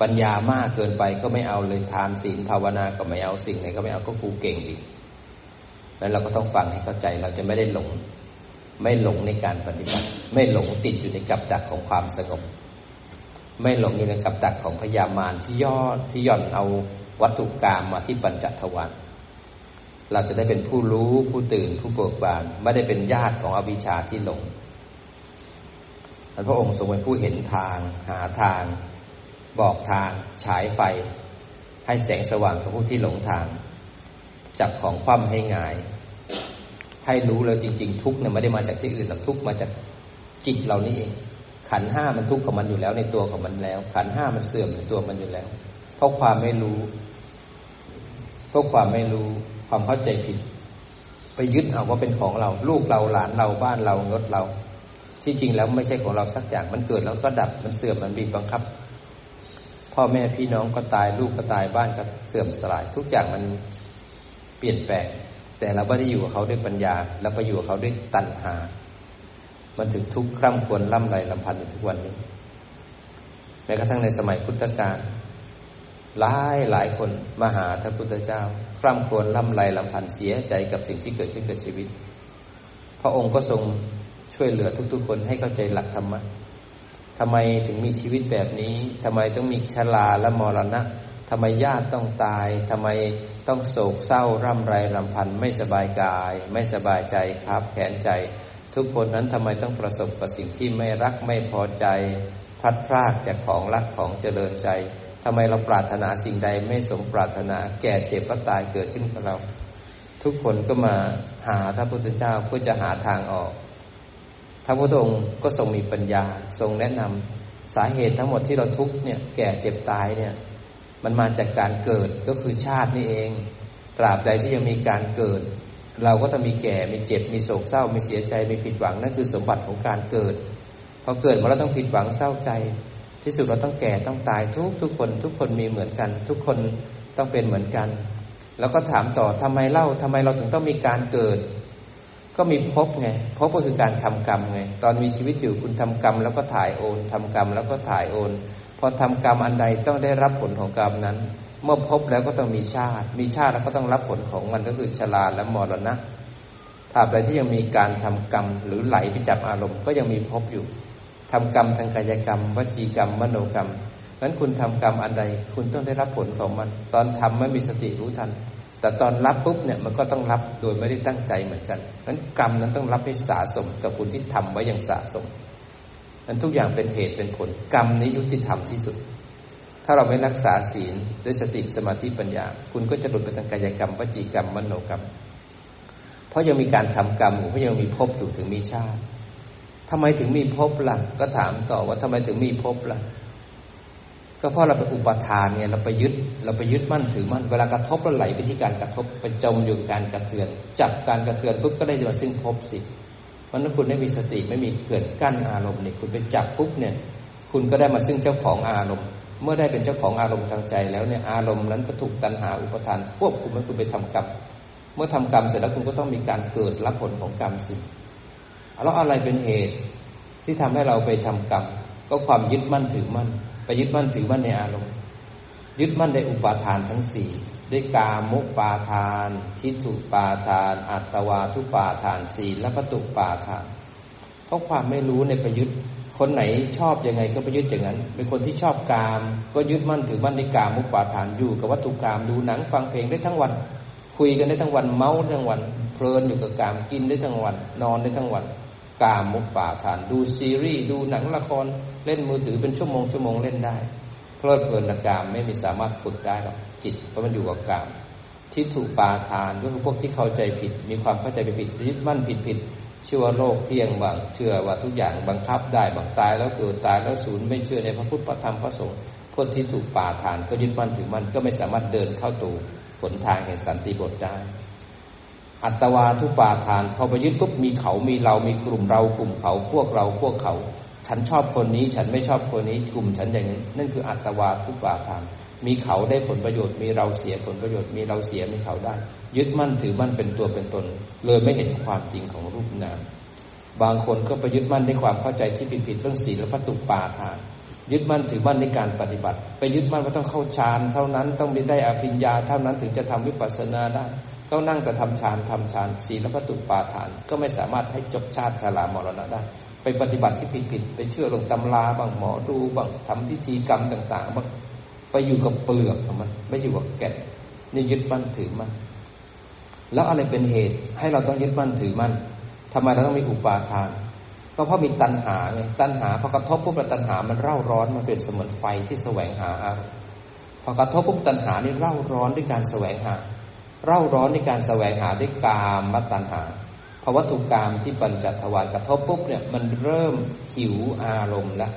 ปัญญามากเกินไปก็ไม่เอาเลยทานศีลภาวนาก็ไม่เอาสิ่งไหนก็ไม่เอาก็กูเก่งอีกแล้วเราก็ต้องฟังให้เข้าใจเราจะไม่ได้หลง ไม่หลงในการปฏิบัติ ไม่หลงติดอยู่ในกับดักของความสงบ ไม่หลงอยู่ในกับดักของพยามารที่ยอดที่ย่อนเอาวัตถุกรรมมาที่ปัญจทวารเราจะได้เป็นผู้รู้ผู้ตื่นผู้เบิกบาน ไม่ได้เป็นญาติของอวิชชาที่หลงพระองค์ทรงเป็นผู้เห็นทาง หาทาง บอกทาง ฉายไฟ ให้แสงสว่างกับผู้ที่หลงทาง จับของคว่ำให้งาย ให้รู้เลยจริง ๆ ทุกเนี่ยไม่ได้มาจากที่อื่นแต่ทุกมาจากจิตเรานี่เอง ขันห้ามันทุกข์ของมันอยู่แล้วในตัวของมันแล้ว ขันห้ามันเสื่อมในตัวมันอยู่แล้ว เพราะความไม่รู้ เพราะความไม่รู้ความเข้าใจผิด ไปยึดเอาว่าเป็นของเรา ลูกเราหลานเราบ้านเราเงดเรา ที่จริงแล้วไม่ใช่ของเราสักอย่างมันเกิดแล้วก็ดับมันเสื่อมมันบีบบังคับ พ่อแม่พี่น้องก็ตายลูกก็ตายบ้านก็เสื่อมสลาย ทุกอย่างมันเปลี่ยนแปลง แต่เราไม่ได้อยู่กับเขาด้วยปัญญาเราไปอยู่กับเขาด้วยตัณหา มันถึงทุกข์คร่ำควรล่ำไรลำพันธ์อยู่ทุกวันนี้ แม้กระทั่งในสมัยพุทธกาลหลายหลายคนมาหาพระพุทธเจ้า คร่ำครวญล่ำไรลำพันเสียใจกับสิ่งที่เกิดขึ้นกับชีวิต พระองค์ก็ทรงช่วยเหลือทุกๆ คนให้เข้าใจหลักธรรมะทำไมถึงมีชีวิตแบบนี้ทำไมต้องมีชราและมรณะทำไมญาติต้องตายทำไมต้องโศกเศร้าร่ำไรลำพันไม่สบายกาย ไม่สบายใจครับแขนใจ ทุกคนนั้นทำไมต้องประสบกับสิ่งที่ไม่รักไม่พอใจพัดพรากจากของรักของเจริญใจทำไมเราปรารถนาสิ่งใดไม่สมปรารถนา แก่เจ็บก็ตายเกิดขึ้นกับเรา ทุกคนก็มาหาพระพุทธเจ้าเพื่อจะหาทางออกพระพุทธองค์ก็ทรงมีปัญญาทรงแนะนำสาเหตุทั้งหมดที่เราทุกเนี่ยแก่เจ็บตายเนี่ย มันมาจากการเกิดก็คือชาตินี่เอง ตราบใดที่ยังมีการเกิด เราก็ต้องมีแก่ มีเจ็บ มีโศกเศร้า มีเสียใจ มีผิดหวัง นั่นคือสมบัติของการเกิด พอเกิดมาแล้วต้องผิดหวังเศร้าใจ ที่สุดเราต้องแก่ ต้องตายทุกทุกคน ทุกคนมีเหมือนกัน ทุกคนต้องเป็นเหมือนกัน แล้วก็ถามต่อทำไมเล่าทำไมเราถึงต้องมีการเกิด ก็มีพบไง พบก็คือการทำกรรมไง ตอนมีชีวิตอยู่คุณทำกรรม แล้วก็ถ่ายโอนทำกรรมแล้วก็ถ่ายโอน พอทำกรรมอันใดต้องได้รับผลของกรรมนั้น เมื่อพบแล้วก็ต้องมีชาติ มีชาติแล้วก็ต้องรับผลของมันก็คือชราและมรณะตราบใดที่ยังมีการทำกรรมหรือไหลไปจับอารมณ์ก็ยังมีภพอยู่ทำกรรมทางกายกรรม วจีกรรม มโนกรรมนั้นคุณทำกรรมอันใด คุณต้องได้รับผลของมัน ตอนทำไม่มีสติรู้ทัน แต่ตอนรับปุ๊บเนี่ยมันก็ต้องรับโดยไม่ได้ตั้งใจเหมือนกันนั้นกรรมนั้นต้องรับให้สะสมกับคุณที่ทำไว้อย่างสะสมนั้นทุกอย่างเป็นเหตุเป็นผล กรรมนี้ยุติธรรมที่สุด ถ้าเราไม่รักษาศีลด้วยสติสมาธิปัญญา คุณก็จะหลุดไปทางกายกรรมวจีกรรมมโนกรรม เพราะยังมีการทำกรรมอยู่เพราะยังมีภพอยู่ถึงมีชาติทำไมถึงมีภพล่ะ ก็ถามต่อว่าทำไมถึงมีภพล่ะ ก็เพราะเราไปอุปทานเนี่ยเราไปยึด เราไปยึดมั่นถือมั่นเวลากระทบแล้วไหลไปที่การกระทบไปจมอยู่การกระเทือน จับการกระเทือนปุ๊บก็ได้มาซึ่งพบสิมันถ้าคุณไม่มีสติไม่มีเขื่อนกั้นอารมณ์เนี่ยคุณไปจับปุ๊บเนี่ย คุณก็ได้มาซึ่งเจ้าของอารมณ์ เมื่อได้เป็นเจ้าของอารมณ์ทางใจแล้วเนี่ยอารมณ์นั้นก็ถูกตัณหาอุปทานควบคุมให้คุณไปทำกรรมเมื่อทำกรรมเสร็จแล้วคุณก็ต้องมีการเกิดรับผลของกรรมสิแล้วอะไรเป็นเหตุที่ทำให้เราไปทำกรรมก็ความยึดมั่นถือมั่นไปยึดมั่นถือมั่นในอารมณ์ ยึดมั่นในอุปาทานทั้งสี่ด้วยกามุปาทาน ทิฏฐุปาทาน อัตวาทุปาทานสีและปตุปาทาน เพราะความไม่รู้ในประยุทธ์ คนไหนชอบยังไงก็ไปยุทธ์อย่างนั้น เป็นคนที่ชอบกาม ก็ยึดมั่นถือมั่นในกามุปาทานอยู่กับวัตถุกามดูหนังฟังเพลงได้ทั้งวัน คุยกันได้ทั้งวันเมาทั้งวัน เพลินอยู่กับกามกินได้ทั้งวัน นอนได้ทั้งวัน กามุปาทาน ดูซีรีส์ดูหนังละครเล่นมือถือเป็นชั่วโมงชั่วโมงเล่นได้เพลิดเพลินกามไม่มีสามารถฝึกได้หรอกจิตเพราะมันอยู่กับกามที่ถูกปาทานก็คือพวกที่เข้าใจผิด มีความเข้าใจไปผิดยึดมั่นผิดผิด เชื่อว่าโลกเที่ยงบางเชื่อว่าทุกอย่างบังคับได้บางตายแล้วเกิดตายแล้วศูนย์ไม่เชื่อในพระพุทธพระธรรมพระสงฆ์พวกที่ถูกปาทานก็ยึดมั่นถือมั่นก็ไม่สามารถเดินเข้าตู่ผลทางแห่งสันติบทได้ อัตวาทุปาทาน พอไปยึดปุ๊บมีเขามีเรามีกลุ่มเรากลุ่มเขาพวกเราพวกเขา ฉันชอบคนนี้ฉันไม่ชอบคนนี้กลุ่มฉันอย่างนี้ นั่นคืออัตวาทุปาทาน มีเขาได้ผลประโยชน์ มีเราเสียผลประโยชน์ มีเราเสียมีเขาได้ ยึดมั่นถือมั่นเป็นตัวเป็นตน เลยไม่เห็นความจริงของรูปนาม บางคนก็ไปยึดมั่นในความเข้าใจที่ผิดผิดเรื่องศีลและพัตุปาทานยึดมั่นถือมั่นในการปฏิบัติ ไปยึดมั่นว่าต้องเข้าฌานเท่านั้นต้องมีได้อภิญญาเท่านั้นถึงจะทำวิปัสสนาได้เขานั่งแต่ทำฌานทำฌานศีละพัตุปาทาน ก็ไม่สามารถให้จบชาติชรามรณะได้ไปปฏิบัติที่ผิดผิดไปเชื่อลงตำราบางหมอดูบางทำพิธีกรรมต่าง ๆบาง ไปอยู่กับเปลือกของมันไม่อยู่กับแก่นนี่ยึดมั่นถือมั่นแล้วอะไรเป็นเหตุให้เราต้องยึดมั่นถือมั่นทำไมเราต้องมีอุปาทาน ก็เพราะมีตัณหาไงตัณหาพอกระทบปุ๊บตัณหามันเร่าร้อนมันเป็นเสมือนไฟที่แสวงหาอารมณ์พอกระทบปุ๊บตัณหานี่เร่าร้อนด้วยการแสวงหา เร่าร้อนในการแสวงหาด้วยกามมตัณหาพอวัตถุกรรมที่ปัญจทวารกระทบปุ๊บเนี่ยมันเริ่มหิวอารมณ์แล้ว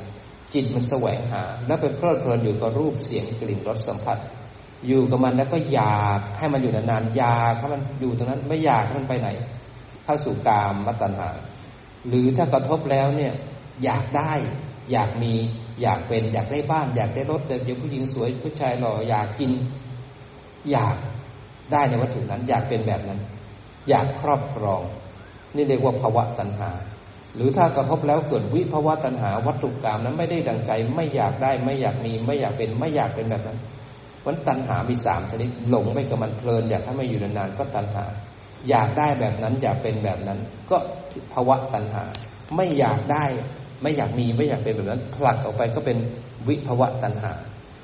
จิตมันแสวงหา แล้วไปเพลิดเพลินอยู่กับรูปเสียงกลิ่นรสสัมผัส อยู่กับมันแล้วก็อยากให้มันอยู่นานๆอยากให้มันอยู่ตรงนั้นไม่อยากให้มันไปไหน เข้าสู่กามมตัณหา หรือถ้ากระทบแล้วเนี่ยอยากได้ อยากมีอยากเป็นอยากได้บ้าน อยากได้รถเด็กผู้หญิงสวยผู้ชายหล่ออยากกิน อยากได้ในวัตถุนั้น อยากเป็นแบบนั้น อยากครอบครอง นี่เรียกว่าภาวะตัณหา หรือถ้ากระทบแล้วเกิดวิภาวะตัณหาวัตถุกรรมนั้นไม่ได้ดังใจ ไม่อยากได้ไม่อยากมี ไม่อยากเป็นไม่อยากเป็นแบบนั้นวันตัณหามีสามชนิดหลงไปกับมันเพลิน อยากถ้าไม่อยู่นานๆก็ตัณหา อยากได้แบบนั้นอยากเป็นแบบนั้น ก็ภาวะตัณหา ไม่อยากได้ไม่อยากมีไม่อยากเป็นแบบนั้น ผลักออกไปก็เป็นวิภาวะตัณหา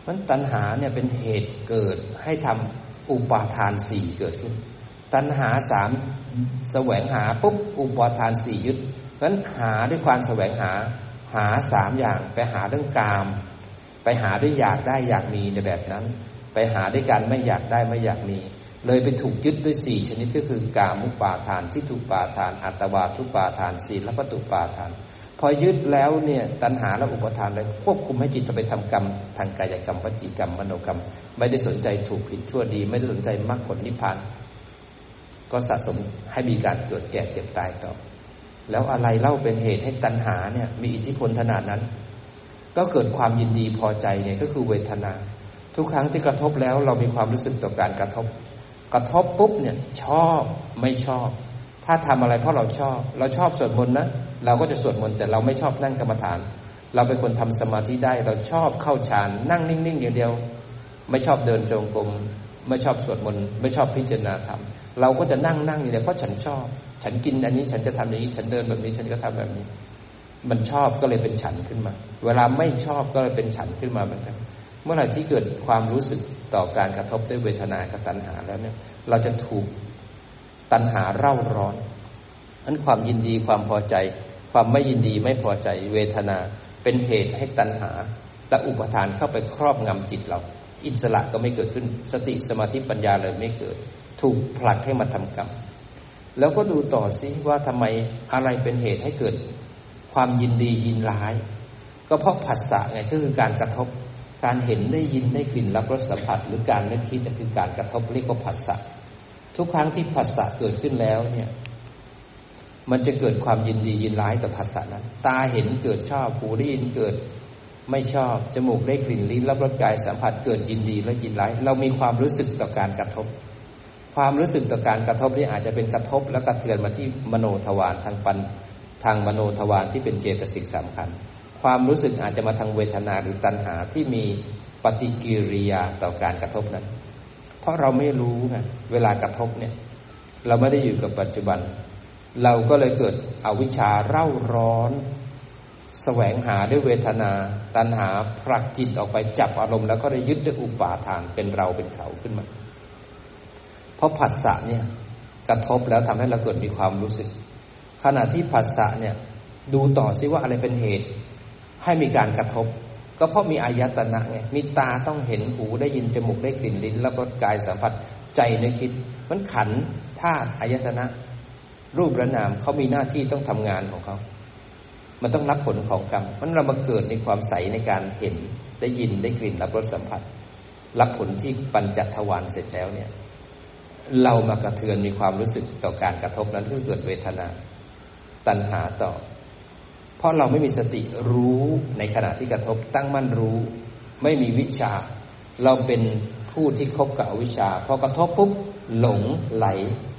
มันตัณหาเนี่ยเป็นเหตุเกิดให้ทำอุปาทานสี่เกิดขึ้น ตัณหาสามแสวงหาปุ๊บอุปาทานสี่ยึด นั้นหาด้วยความแสวงหาหาสามอย่างไปหาเรื่องกาม ไปหาด้วยอยากได้อยากมีในแบบนั้น ไปหาด้วยการไม่อยากได้ไม่อยากมี เลยไปถูกยึดด้วยสี่ชนิดก็คือกามุปาทานทิฏฐุปาทาน อัตวาทุปาทานศีลและปตุปาทาน พอยึดแล้วเนี่ยตัณหาและอุปทานเลยควบคุมให้จิตไปทำกรรม ทางกายกรรมวจีกรรมมโนกรรม ไม่ได้สนใจถูกผิดชั่วดี ไม่ได้สนใจมรรคผลนิพพานก็สะสมให้มีการเกิดแก่เจ็บตายต่อ แล้วอะไรเล่าเป็นเหตุให้ตัณหาเนี่ยมีอิทธิพลขนาดนั้น ก็เกิดความยินดีพอใจเนี่ยก็คือเวทนา ทุกครั้งที่กระทบแล้วเรามีความรู้สึกต่อการกระทบ กระทบปุ๊บเนี่ยชอบไม่ชอบ ถ้าทำอะไรเพราะเราชอบ เราชอบสวดมนต์นะเราก็จะสวดมนต์แต่เราไม่ชอบนั่งกรรมฐาน เราเป็นคนทำสมาธิได้ เราชอบเข้าฌานนั่งนิ่งๆอย่างเดียว ไม่ชอบเดินจงกรมไม่ชอบสวดมนต์ไม่ชอบพิจารณาธรรม เราก็จะนั่งนั่งอยู่เลยเพราะฉันชอบ ฉันกินอันนี้ฉันจะทำอย่างนี้ ฉันเดินแบบนี้ ฉันก็ทำแบบนี้ มันชอบก็เลยเป็นฉันขึ้นมา เวลาไม่ชอบก็เลยเป็นฉันขึ้นมาเหมือนกันเมื่อไหร่ที่เกิดความรู้สึกต่อการกระทบด้วยเวทนากับตัณหาแล้วเนี่ย เราจะถูกตัณหาเร่าร้อนนั้นความยินดีความพอใจ ความไม่ยินดีไม่พอใจเวทนาเป็นเหตุให้ตัณหา และอุปทานเข้าไปครอบงำจิตเรา อิสระก็ไม่เกิดขึ้น สติสมาธิปัญญาเลยไม่เกิด ถูกผลักให้มาทำกรรม แล้วก็ดูต่อซิว่าทำไมอะไรเป็นเหตุให้เกิด ความยินดียินร้าย ก็เพราะผัสสะไงก็คือการกระทบ การเห็นได้ยินได้กลิ่นรับรสสัมผัส หรือการนึกคิดคือการกระทบเรียกว่าผัสสะทุกครั้งที่ผัสสะเกิดขึ้นแล้วเนี่ย มันจะเกิดความยินดียินร้ายต่อภาษานั้น ตาเห็นเกิดชอบหูได้ยินเกิดไม่ชอบ จมูกได้กลิ่นลิ้นรับรสกายสัมผัสเกิดยินดีและยินร้าย เรามีความรู้สึกต่อการกระทบ ความรู้สึกต่อการกระทบนี่อาจจะเป็นกระทบแล้วกระเทือนมาที่มโนทวารทางปันทางมโนทวารที่เป็นเจตสิกสำคัญ ความรู้สึกอาจจะมาทางเวทนาหรือตัณหาที่มีปฏิกิริยาต่อการกระทบนั้น เพราะเราไม่รู้ไงเวลากระทบเนี่ย เราไม่ได้อยู่กับปัจจุบัน เราก็เลยเกิดอวิชชาเร่าร้อนแสวงหาด้วยเวทนา ตัณหาผลักจิตออกไปจับอารมณ์แล้วก็ได้ยึดด้วยอุปาทานเป็นเราเป็นเขาขึ้นมา ราะผัสสะเนี่ยกระทบแล้วทำให้เราเกิดมีความรู้สึก ขณะที่ผัสสะเนี่ยดูต่อซิว่าอะไรเป็นเหตุ ให้มีการกระทบ ก็เพราะมีอายตนะไงมีตาต้องเห็นหูได้ยินจมูกได้กลิ่นลิ้นรับรสกายสัมผัสใจนึกคิด มันขันธาตุอายตนะ รูปและนามเขามีหน้าที่ต้องทำงานของเขามันต้องรับผลของกรรมมันเรามาเกิดในความใสในการเห็นได้ยินได้กลิ่นรับรสสัมผัส รับผลที่ปัญจทวารเสร็จแล้วเนี่ย เรามากระเทือนมีความรู้สึกต่อการกระทบนั้นก็เกิดเวทนา ตัณหาต่อ เพราะเราไม่มีสติรู้ในขณะที่กระทบตั้งมั่นรู้ ไม่มีวิชา เราเป็นผู้ที่คบกับอวิชาพอกระทบปุ๊บหลงไหล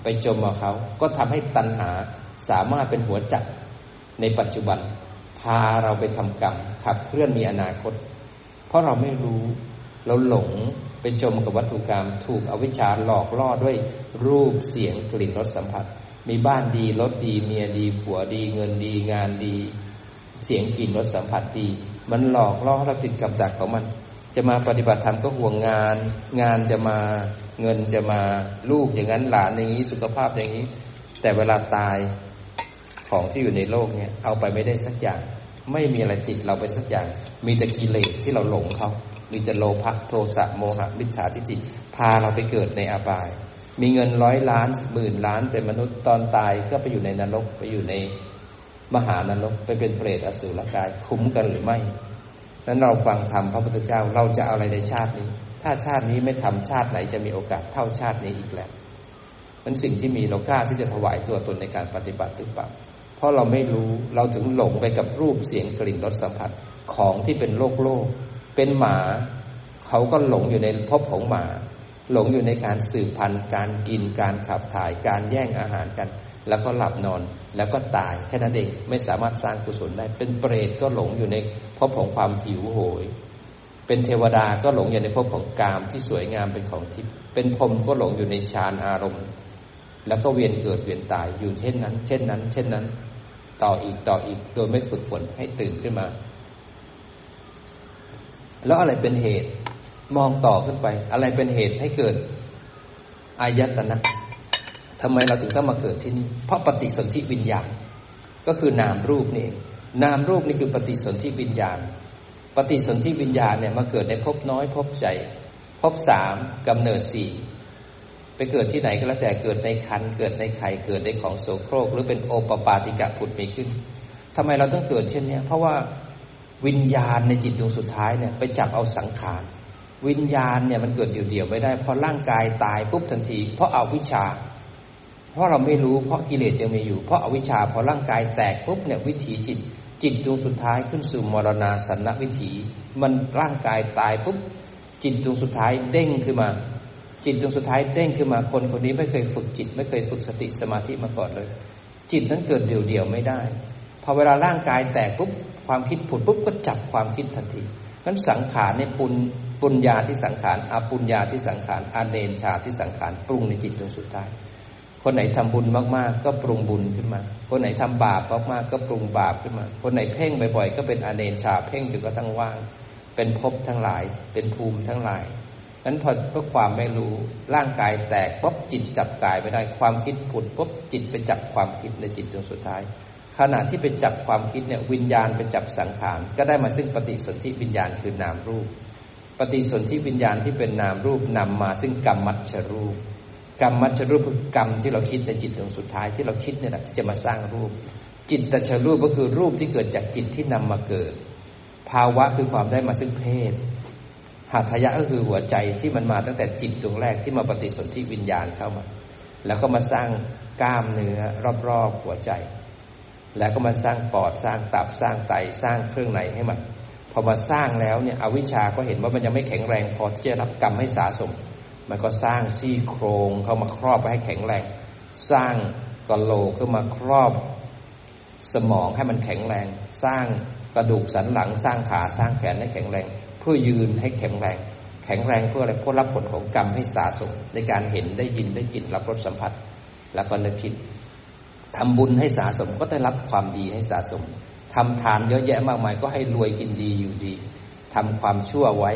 ไปจมกับเขา ก็ทำให้ตัณหาสามารถเป็นหัวจักในปัจจุบัน พาเราไปทำกรรมขับเคลื่อนมีอนาคต เพราะเราไม่รู้ เราหลง ไปจมกับวัตถุกรรม ถูกอวิชชาหลอกล่อด้วยรูปเสียงกลิ่นรสสัมผัส มีบ้านดีรถดี เมียดี ผัวดี เงินดีงานดี เสียงกลิ่นรสสัมผัสดี มันหลอกล่อเราติดกับดักของมัน จะมาปฏิบัติธรรมก็ห่วงงาน งานจะมาเงินจะมาลูกอย่างนั้นหลานอย่างนี้สุขภาพอย่างนี้ แต่เวลาตายของที่อยู่ในโลกเนี่ยเอาไปไม่ได้สักอย่าง ไม่มีอะไรติดเราไปสักอย่าง มีแต่กิเลสที่เราหลงเขา มีแต่โลภะโทสะโมหะมิจฉาทิฏฐิพาเราไปเกิดในอบาย มีเงินร้อยล้านหมื่นล้านเป็นมนุษย์ตอนตายก็ไปอยู่ในนรกไปอยู่ในมหานรกไปเป็นเปรตอสุรกายคุ้มกันหรือไม่นั้นเราฟังธรรมพระพุทธเจ้าเราจะเอาอะไรในชาตินี้ ถ้าชาตินี้ไม่ทำชาติไหนจะมีโอกาสเท่าชาตินี้อีกแล้วมันสิ่งที่มีเรากล้าที่จะถวายตัวตนในการปฏิบัติหรือเปล่าเพราะเราไม่รู้เราถึงหลงไปกับรูปเสียงกลิ่นรสสัมผัสของที่เป็นโลกโลก เป็นหมา เขาก็หลงอยู่ในภพของหมา หลงอยู่ในการสืบพันธุ์ การกินการขับถ่ายการแย่งอาหารกัน แล้วก็หลับนอนแล้วก็ตายแค่นั้นเองไม่สามารถสร้างกุศลได้ เป็นเปรตก็หลงอยู่ในภพของความหิวโหย เป็นเทวดาก็หลงอยู่ในภพของกามที่สวยงามเป็นของทิพย์เป็นพรมก็หลงอยู่ในฌานอารมณ์ แล้วก็เวียนเกิดเวียนตายอยู่เช่นนั้น เช่นนั้น เช่นนั้น ต่ออีกต่ออีกโดยไม่ฝึกฝนให้ตื่นขึ้นมา แล้วอะไรเป็นเหตุ มองต่อขึ้นไป อะไรเป็นเหตุให้เกิดอายตนะทำไมเราถึงต้องมาเกิดที่นี่ เพราะปฏิสนธิวิญญาณ ก็คือนามรูปนี่นามรูปนี่คือปฏิสนธิวิญญาณ ปฏิสนธิวิญญาณเนี่ยมาเกิดในภพน้อยภพใจภพสามกำเนิดสี่ไปเกิดที่ไหนก็แล้วแต่เกิดในคันเกิดในไข่เกิดในของโสโครก หรือเป็นโอปปาติกะผุดมีขึ้นทำไมเราต้องเกิดเช่นนี้เพราะว่า วิญญาณในจิตดวงสุดท้ายเนี่ยไปจับเอาสังขาร วิญญาณเนี่ยมันเกิดเดี่ยวๆไม่ได้พอร่างกายตายปุ๊บทันที เพราะเอาวิชา เพราะเราไม่รู้เพราะกิเลสยังมีอยู่ เพราะอาวิชชาพอร่างกายแตกปุ๊บเนี่ยวิถีจิต จิตดวงสุดท้ายขึ้นสู่มรณาสันนวิถี มันร่างกายตายปุ๊บจิตดวงสุดท้ายเด้งขึ้นมา จิตดวงสุดท้ายเด้งขึ้นมาคนคนนี้ไม่เคยฝึกจิต ไม่เคยฝึกสติสมาธิมาก่อนเลย จิตนั้นเกิดเดี่ยวๆไม่ได้พอเวลาร่างกายแตกปุ๊บ ความคิดผุดปุ๊บก็จับความคิดทันทีนั้นสังขารในปุญปุญญาที่สังขารอาปุญญาที่สังขารอาเนชาที่สังขารปรุงในจิตดวงสุดท้าย คนไหนทำบุญมากๆ ก็ปรุงบุญขึ้นมา คนไหนทำบาปมากๆก็ปรุงบาปขึ้นมา คนไหนเพ่งบ่อยๆ ก็เป็นอาเนชา เพ่งจนก็ตั้งว่าง เป็นภพทั้งหลาย เป็นภูมิทั้งหลายนั้นพอเพราะความไม่รู้ร่างกายแตกปุ๊บจิตจับกายไม่ได้ ความคิดผุดปุ๊บจิตไปจับความคิดในจิตจนสุดท้าย ขณะที่ไปจับความคิดเนี่ยวิญญาณไปจับสังขารก็ได้มาซึ่งปฏิสนธิวิญญาณคือนามรูป ปฏิสนธิวิญญาณที่เป็นนามรูปนำมาซึ่งกรรมมัชรูป กรรมมัชรูปคือกรรมที่เราคิดในจิตตรงสุดท้ายที่เราคิดเนี่ยแหละที่จะมาสร้างรูป จิตตชรูปก็คือรูปที่เกิดจากจิตที่นำมาเกิด ภาวะคือความได้มาซึ่งเพศหัตถยะก็คือหัวใจที่มันมาตั้งแต่จิตดวงแรกที่มาปฏิสนธิวิญญาณเข้ามา แล้วก็มาสร้างกล้ามเนื้อรอบๆหัวใจ แล้วก็มาสร้างปอดสร้างตับสร้างไตสร้างเครื่องในให้มันพอมาสร้างแล้วเนี่ยอวิชาก็เห็นว่ามันยังไม่แข็งแรงพอที่จะรับกรรมให้สะสม มันก็สร้างซี่โครงเข้ามาครอบไปให้แข็งแรง สร้างกะโหลกขึ้นมาครอบสมองให้มันแข็งแรง สร้างกระดูกสันหลังสร้างขาสร้างแขนให้แข็งแรง เพื่อยืนให้แข็งแรง แข็งแรงเพื่ออะไรเพื่อรับผลของกรรมให้สาสมในการเห็นได้ยินได้กลิ่นรับรสสัมผัส แล้วก็นึกคิด ทำบุญให้สาสมก็ได้รับความดีให้สาสมทำทานเยอะแยะมากมายก็ให้รวยกินดีอยู่ดีทำความชั่วไว้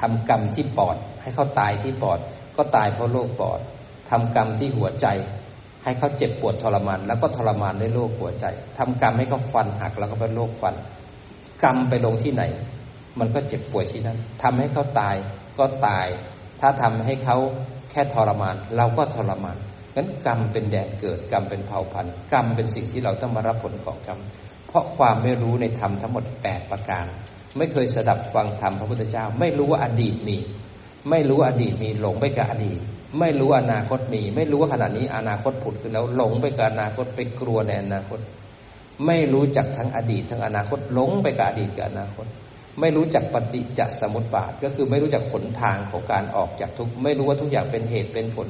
ทำกรรมที่ปอด ให้เขาตายที่ปอด ก็ตายเพราะโรคปอดทำกรรมที่หัวใจ ให้เขาเจ็บปวดทรมาน แล้วก็ทรมานด้วยโรคหัวใจทำกรรมให้เขาฟันหักแล้วก็เป็นโรคฟัน กรรมไปลงที่ไหน มันก็เจ็บปวดที่นั่นทำให้เขาตายก็ตาย ถ้าทำให้เขาแค่ทรมาน เราก็ทรมาน งั้นกรรมเป็นแดนเกิด กรรมเป็นเผ่าพันธุ์กรรมเป็นสิ่งที่เราต้องมารับผลของกรรมเพราะความไม่รู้ในธรรมทั้งหมดแปดประการ ไม่เคยสดับฟังธรรมพระพุทธเจ้า ไม่รู้ว่าอดีตมี ไม่รู้อดีตมีหลงไปกับอดีต ไม่รู้อนาคตมี ไม่รู้ว่าขณะนี้อนาคตผุดขึ้นแล้วหลงไปกับอนาคตไปกลัวในอนาคต ไม่รู้จักทั้งอดีต ทั้งอนาคตหลงไปกับอดีตกับอนาคตไม่รู้จักปฏิจจสมุปบาทก็คือไม่รู้จักผลทางของการออกจากทุกไม่รู้ว่าทุกอย่างเป็นเหตุเป็นผล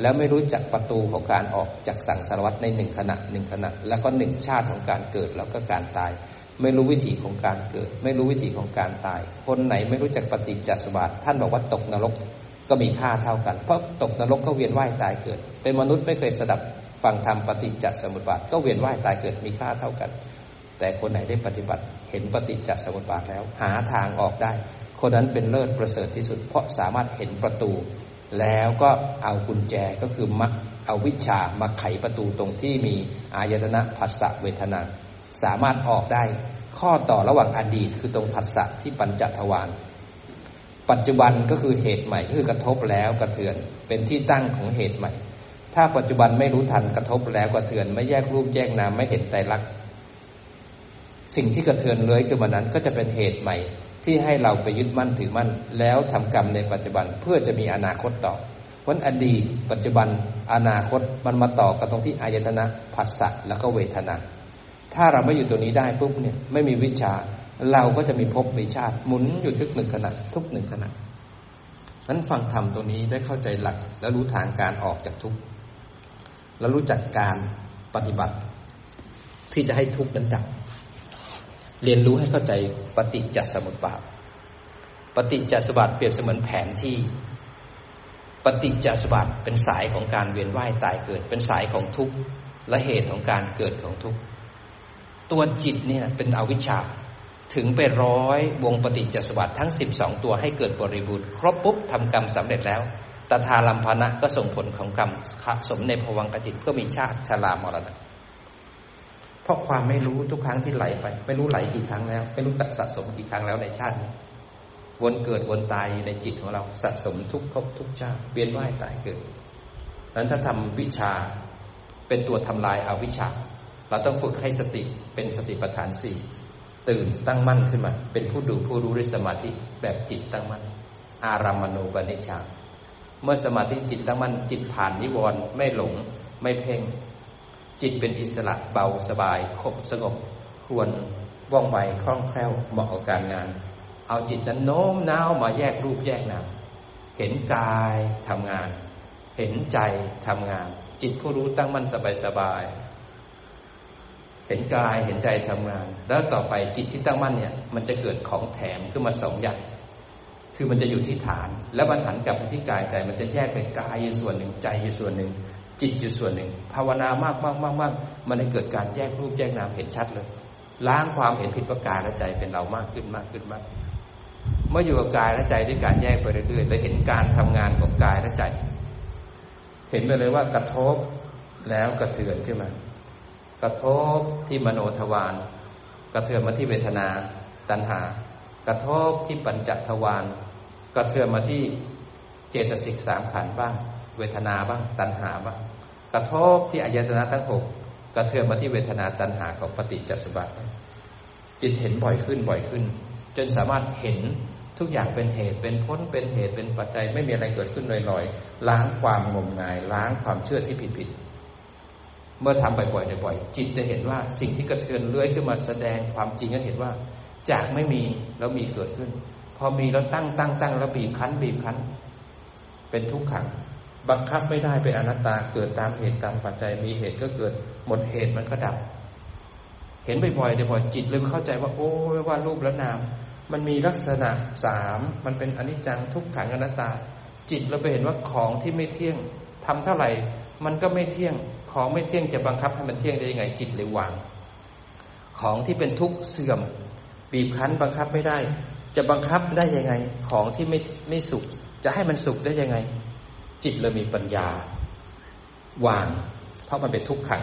แล้วไม่รู้จักประตูของการออกจากสังสารวัฏในหนึ่งขณะหนึ่งขณะ แล้วก็หนึ่งชาติของการเกิดแล้วก็การตาย ไม่รู้วิถีของการเกิด ไม่รู้วิถีของการตาย คนไหนไม่รู้จักปฏิจจสมุปบาทท่านบอกว่าตกนรกก็มีค่าเท่ากัน เพราะตกนรกก็เวียนว่ายตายเกิด เป็นมนุษย์ไม่เคยสดับฟังธรรมปฏิจจสมุปบาทก็เวียนว่ายตายเกิดมีค่าเท่ากัน แต่คนไหนได้ปฏิบัติเห็นปฏิจจสมุปบาทแล้ว หาทางออกได้ คนนั้นเป็นเลิศประเสริฐที่สุด เพราะสามารถเห็นประตู แล้วก็เอากุญแจก็คือมักเอาวิชามาไขประตูตรงที่มีอายตนะผัสสะเวทนา สามารถออกได้ข้อต่อระหว่างอดีตคือตรงผัสสะที่ปัญจทวารปัจจุบันก็คือเหตุใหม่คือกระทบแล้วกระเทือน เป็นที่ตั้งของเหตุใหม่ ถ้าปัจจุบันไม่รู้ทันกระทบแล้วกระเทือน ไม่แยกรูปแยกนามไม่เห็นใจรักสิ่งที่กระเทือนเลยคือมันนั้นก็จะเป็นเหตุใหม่ ที่ให้เราไปยึดมั่นถือมั่น แล้วทำกรรมในปัจจุบันเพื่อจะมีอนาคตต่อเพราะอดีต ปัจจุบันอนาคตมันมาต่อกันตรงที่อายตนะผัสสะแล้วก็เวทนา ถ้าเราไม่อยู่ตัวนี้ได้ปุ๊บเนี่ยไม่มีวิชา เราก็จะมีภพมีชาติหมุนอยู่ทุกหนึ่งขณะทุกหนึ่งขณะนั้นฟังธรรมตรงนี้ได้เข้าใจหลักแล้วรู้ทางการออกจากทุกข์แล้วรู้จักการปฏิบัติ ที่จะให้ทุกข์นั้นดับ เรียนรู้ให้เข้าใจปฏิจจสมุปบาท ปฏิจจสมุปบาทเปรียบเสมือนแผนที่ ปฏิจจสมุปบาทเป็นสายของการเวียนว่ายตายเกิด เป็นสายของทุกข์และเหตุของการเกิดของทุกข์ ตัวจิตเนี่ยเป็นอวิชชา ถึงไปร้อยวงปฏิจจสมุปบาททั้งสิบสองตัวให้เกิดบริบูรณ์ครบปุ๊บทำกรรมสำเร็จแล้วตถาลัมพนะก็ส่งผลของกรรมสมในภวังกจิตเพื่อมีชาติชรามรณะ เพราะความไม่รู้ทุกครั้งที่ไหลไป ไม่รู้ไหลกี่ครั้งแล้ว ไม่รู้สะสมกี่ครั้งแล้วในชาตินี้วนเกิดวนตายในจิตของเราสะสมทุกภพทุกชาติเปลี่ยนว่ายตายเกิดนั้นถ้าทำวิชาเป็นตัวทำลายอาวิชา เราต้องฝึกให้สติเป็นสติปัฏฐานสี่ตื่นตั้งมั่นขึ้นมา เป็นผู้ดูผู้รู้ด้วยสมาธิแบบจิตตั้งมั่น อารามณูปนิชาเมื่อสมาธิจิตตั้งมั่นจิตผ่านนิวรณ์ไม่หลงไม่เพ่ง จิตเป็นอิสระเบาสบายคบสงบควรว่องไวคล่องแคล่วเหมาะกับการงาน เอาจิตนั้นโน้มน้าวมาแยกรูปแยกนามเห็นกายทำงาน เห็นใจทำงาน จิตผู้รู้ตั้งมั่นสบายสบายเห็นกายเห็นใจทำงาน แล้วต่อไปจิตที่ตั้งมั่นเนี่ย มันจะเกิดของแถมขึ้นมาสองอย่างคือมันจะอยู่ที่ฐาน แล้วมันหันกลับไปที่กายใจ มันจะแยกเป็นกายอยู่ส่วนหนึ่งใจอยู่ส่วนหนึ่ง จิตอยู่ส่วนหนึ่ง ภาวนามากมากมากมากมันให้เกิดการแยกรูปแยกนามเห็นชัดเลย ล้างความเห็นผิดประการและใจเป็นเรามากขึ้นมากขึ้นมาก เมื่ออยู่กับกายและใจด้วยการแยกไปเรื่อยๆเลยเห็นการทำงานของกายและใจ เห็นไปเลยว่ากระทบแล้วกระเทือนขึ้นมา กระทบที่มโนทวารกระเทือนมาที่เวทนาตัณหา กระทบที่ปัญจทวารกระเทือนมาที่เจตสิกสามขันบ้าง เวทนาบ้าง ตัณหาบ้าง กระทบที่อายตนะทั้งหกกระเทือนมาที่เวทนาตัณหาของปฏิจจสมบัติจิตเห็นบ่อยขึ้นบ่อยขึ้น จนสามารถเห็นทุกอย่างเป็นเหตุเป็นพ้นเป็นเหตุเป็นปัจจัยไม่มีอะไรเกิดขึ้นลอยๆล้างความงมงาย ล้างความเชื่อที่ผิดๆเมื่อทำบ่อยๆบ่อยๆจิตจะเห็นว่าสิ่งที่กระเทือนเลื้อยขึ้นมาแสดงความจริงก็เห็นว่า จากไม่มีแล้วมีเกิดขึ้น พอมีแล้วตั้งตั้งตั้งแล้วบีบคั้นบีบคั้น เป็นทุกขัง บังคับไม่ได้เป็นอนัตตาเกิดตามเหตุตามปัจจัยมีเหตุก็เกิดหมดเหตุมันก็ดับ เห็นบ่อยๆเดี๋ยวบ่อยจิตเลยเข้าใจว่า โอ้ว่ารูปและนาม มันมีลักษณะสามมันเป็นอนิจจังทุกขังอนัตตา จิตเราไปเห็นว่าของที่ไม่เที่ยงทำเท่าไหร่ มันก็ไม่เที่ยงของไม่เที่ยงจะบังคับให้มันเที่ยงได้ยังไงจิตเลยวาง ของที่เป็นทุกข์เสื่อมบีบคั้นบังคับไม่ได้ จะบังคับได้ยังไง ของที่ไม่ไม่สุข จะให้มันสุขได้ยังไง จิตเรามีปัญญา วาง เพราะมันเป็นทุกขัง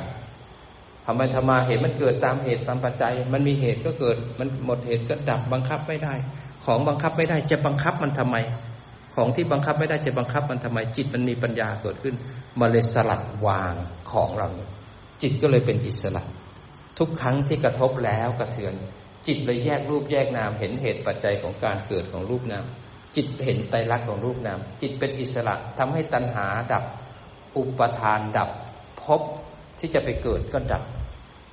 ทำไมธรรมาเหตุมันเกิดตามเหตุตามปัจจัย มันมีเหตุก็เกิด มันหมดเหตุก็ดับบังคับไม่ได้ ของบังคับไม่ได้จะบังคับมันทำไม ของที่บังคับไม่ได้จะบังคับมันทำไม จิตมันมีปัญญาเกิดขึ้นมาเลยสลัดวางของเรา จิตก็เลยเป็นอิสระ ทุกครั้งที่กระทบแล้วกระเทือน จิตเลยแยกรูปแยกนามเห็นเหตุปัจจัยของการเกิดของรูปนาม จิตเห็นไตรลักษณ์ของรูปนามจิตเป็นอิสระทำให้ตัณหาดับ อุปทานดับพบที่จะไปเกิดก็ดับ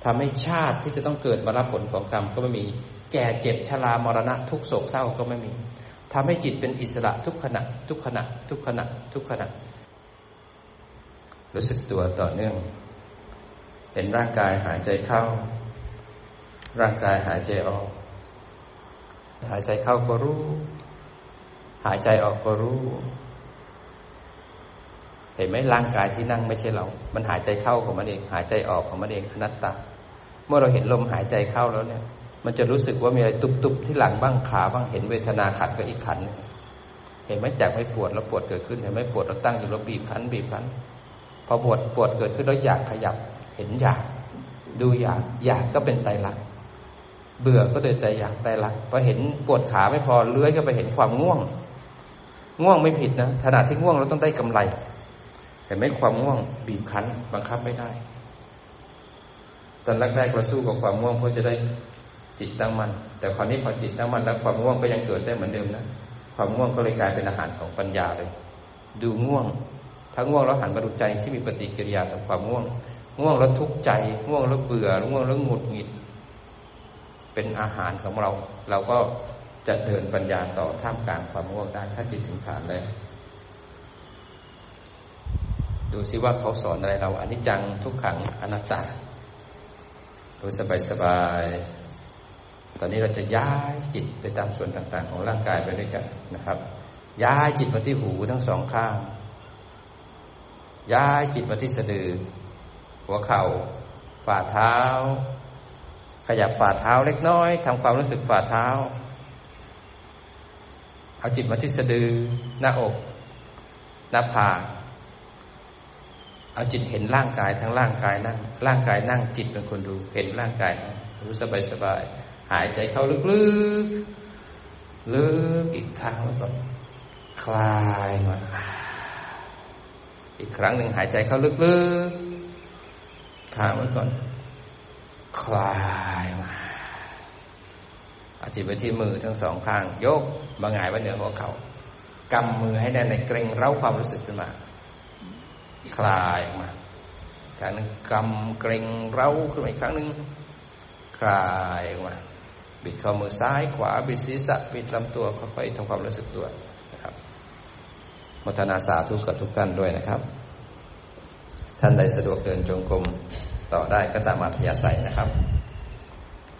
ทำให้ชาติที่จะต้องเกิดมารับผลของกรรมก็ไม่มี แก่เจ็บชรามรณะทุกโศกเศร้าก็ไม่มีทำให้จิตเป็นอิสระทุกขณะ ทุกขณะ ทุกขณะ ทุกขณะ รู้สึกตัวต่อเนื่องเห็นร่างกายหายใจเข้า ร่างกายหายใจออก หายใจเข้าก็รู้ หายใจออกก็รู้ เห็นไหมร่างกายที่นั่งไม่ใช่เรา มันหายใจเข้าของมันเอง หายใจออกของมันเองอนัตตา เมื่อเราเห็นลมหายใจเข้าแล้วเนี่ย มันจะรู้สึกว่ามีอะไรตุบๆที่หลังบ้างขาบ้างเห็นเวทนาขัดกับอีกขัน เห็นไหมจากไม่ปวดแล้วปวดเกิดขึ้น เห็นไหมปวดเราตั้งอยู่แล้วบีบขันบีบขัน พอปวดปวดเกิดขึ้นแล้วอยากขยับ เห็นอยาก ดูอยาก อยากก็เป็นไตรลักษณ์เบื่อก็เลยใจอยากไตรลักษณ์พอเห็นปวดขาไม่พอเลื้อยก็ไปเห็นความง่วง ง่วงไม่ผิดนะขณะที่ง่วงเราต้องได้กำไร แต่ไม่ความง่วงบีบคั้น บังคับไม่ได้ ตอนแรกๆเราสู้กับความง่วงเพื่อจะได้จิตตั้งมัน แต่คราวนี้พอจิตตั้งมันแล้วความง่วงก็ยังเกิดได้เหมือนเดิมนะความง่วงก็เลยกลายเป็นอาหารของปัญญาเลย ดูง่วง ถ้าง่วงแล้วหันมาดูใจที่มีปฏิกิริยาต่อความง่วง ง่วงแล้วทุกข์ใจ ง่วงแล้วเบื่อง่วงแล้วหงุดหงิด เป็นอาหารของเรา เราก็ จะเดินปัญญาต่อท่ามกลางความง่วงได้ ถ้าจิตถึงฐานแล้วดูซิว่าเขาสอนอะไรเราอนิจจังทุกขังอนัตตาดูสบายสบายตอนนี้เราจะย้ายจิตไปตามส่วนต่างๆ ของร่างกายไปด้วยกันนะครับ ย้ายจิตมาที่หูทั้งสองข้าง ย้ายจิตมาที่สะดือ หัวเข่าฝ่าเท้า ขยับฝ่าเท้าเล็กน้อยทำความรู้สึกฝ่าเท้า เอาจิตมาที่สะดือ หน้าอก หน้าผากเอาจิตเห็นร่างกายทั้งร่างกายนั่ง ร่างกายนั่งจิตเป็นคนดูเห็นร่างกายรู้สบายสบายหายใจเข้าลึกๆลึกอีกครั้งแล้วก็คลายมาอีกครั้งหนึ่งหายใจเข้าลึกๆค้างไว้ก่อน คลายมา เอาจิตไปที่มือทั้งสองข้าง ยกมาหงายไว้เหนือหัวเขา่ากำมือให้แน่นในเกรงเร้าความรู้สึกขึ้นมา คลายออกมาครั้งหนึ่งกำเกรงเร้าขึ้นมาอีกครั้งหนึ่งคลายออกมาบิดข้อมือซ้ายขวาบิดศีรษะบิดลำตัวค่อยๆทำความรู้สึกตัวนะครับมัทนาสาธุกับทุกท่านด้วยนะครับ ท่านใดสะดวกเดินจงกรมต่อได้ก็ตามอัธยาศัยนะครับ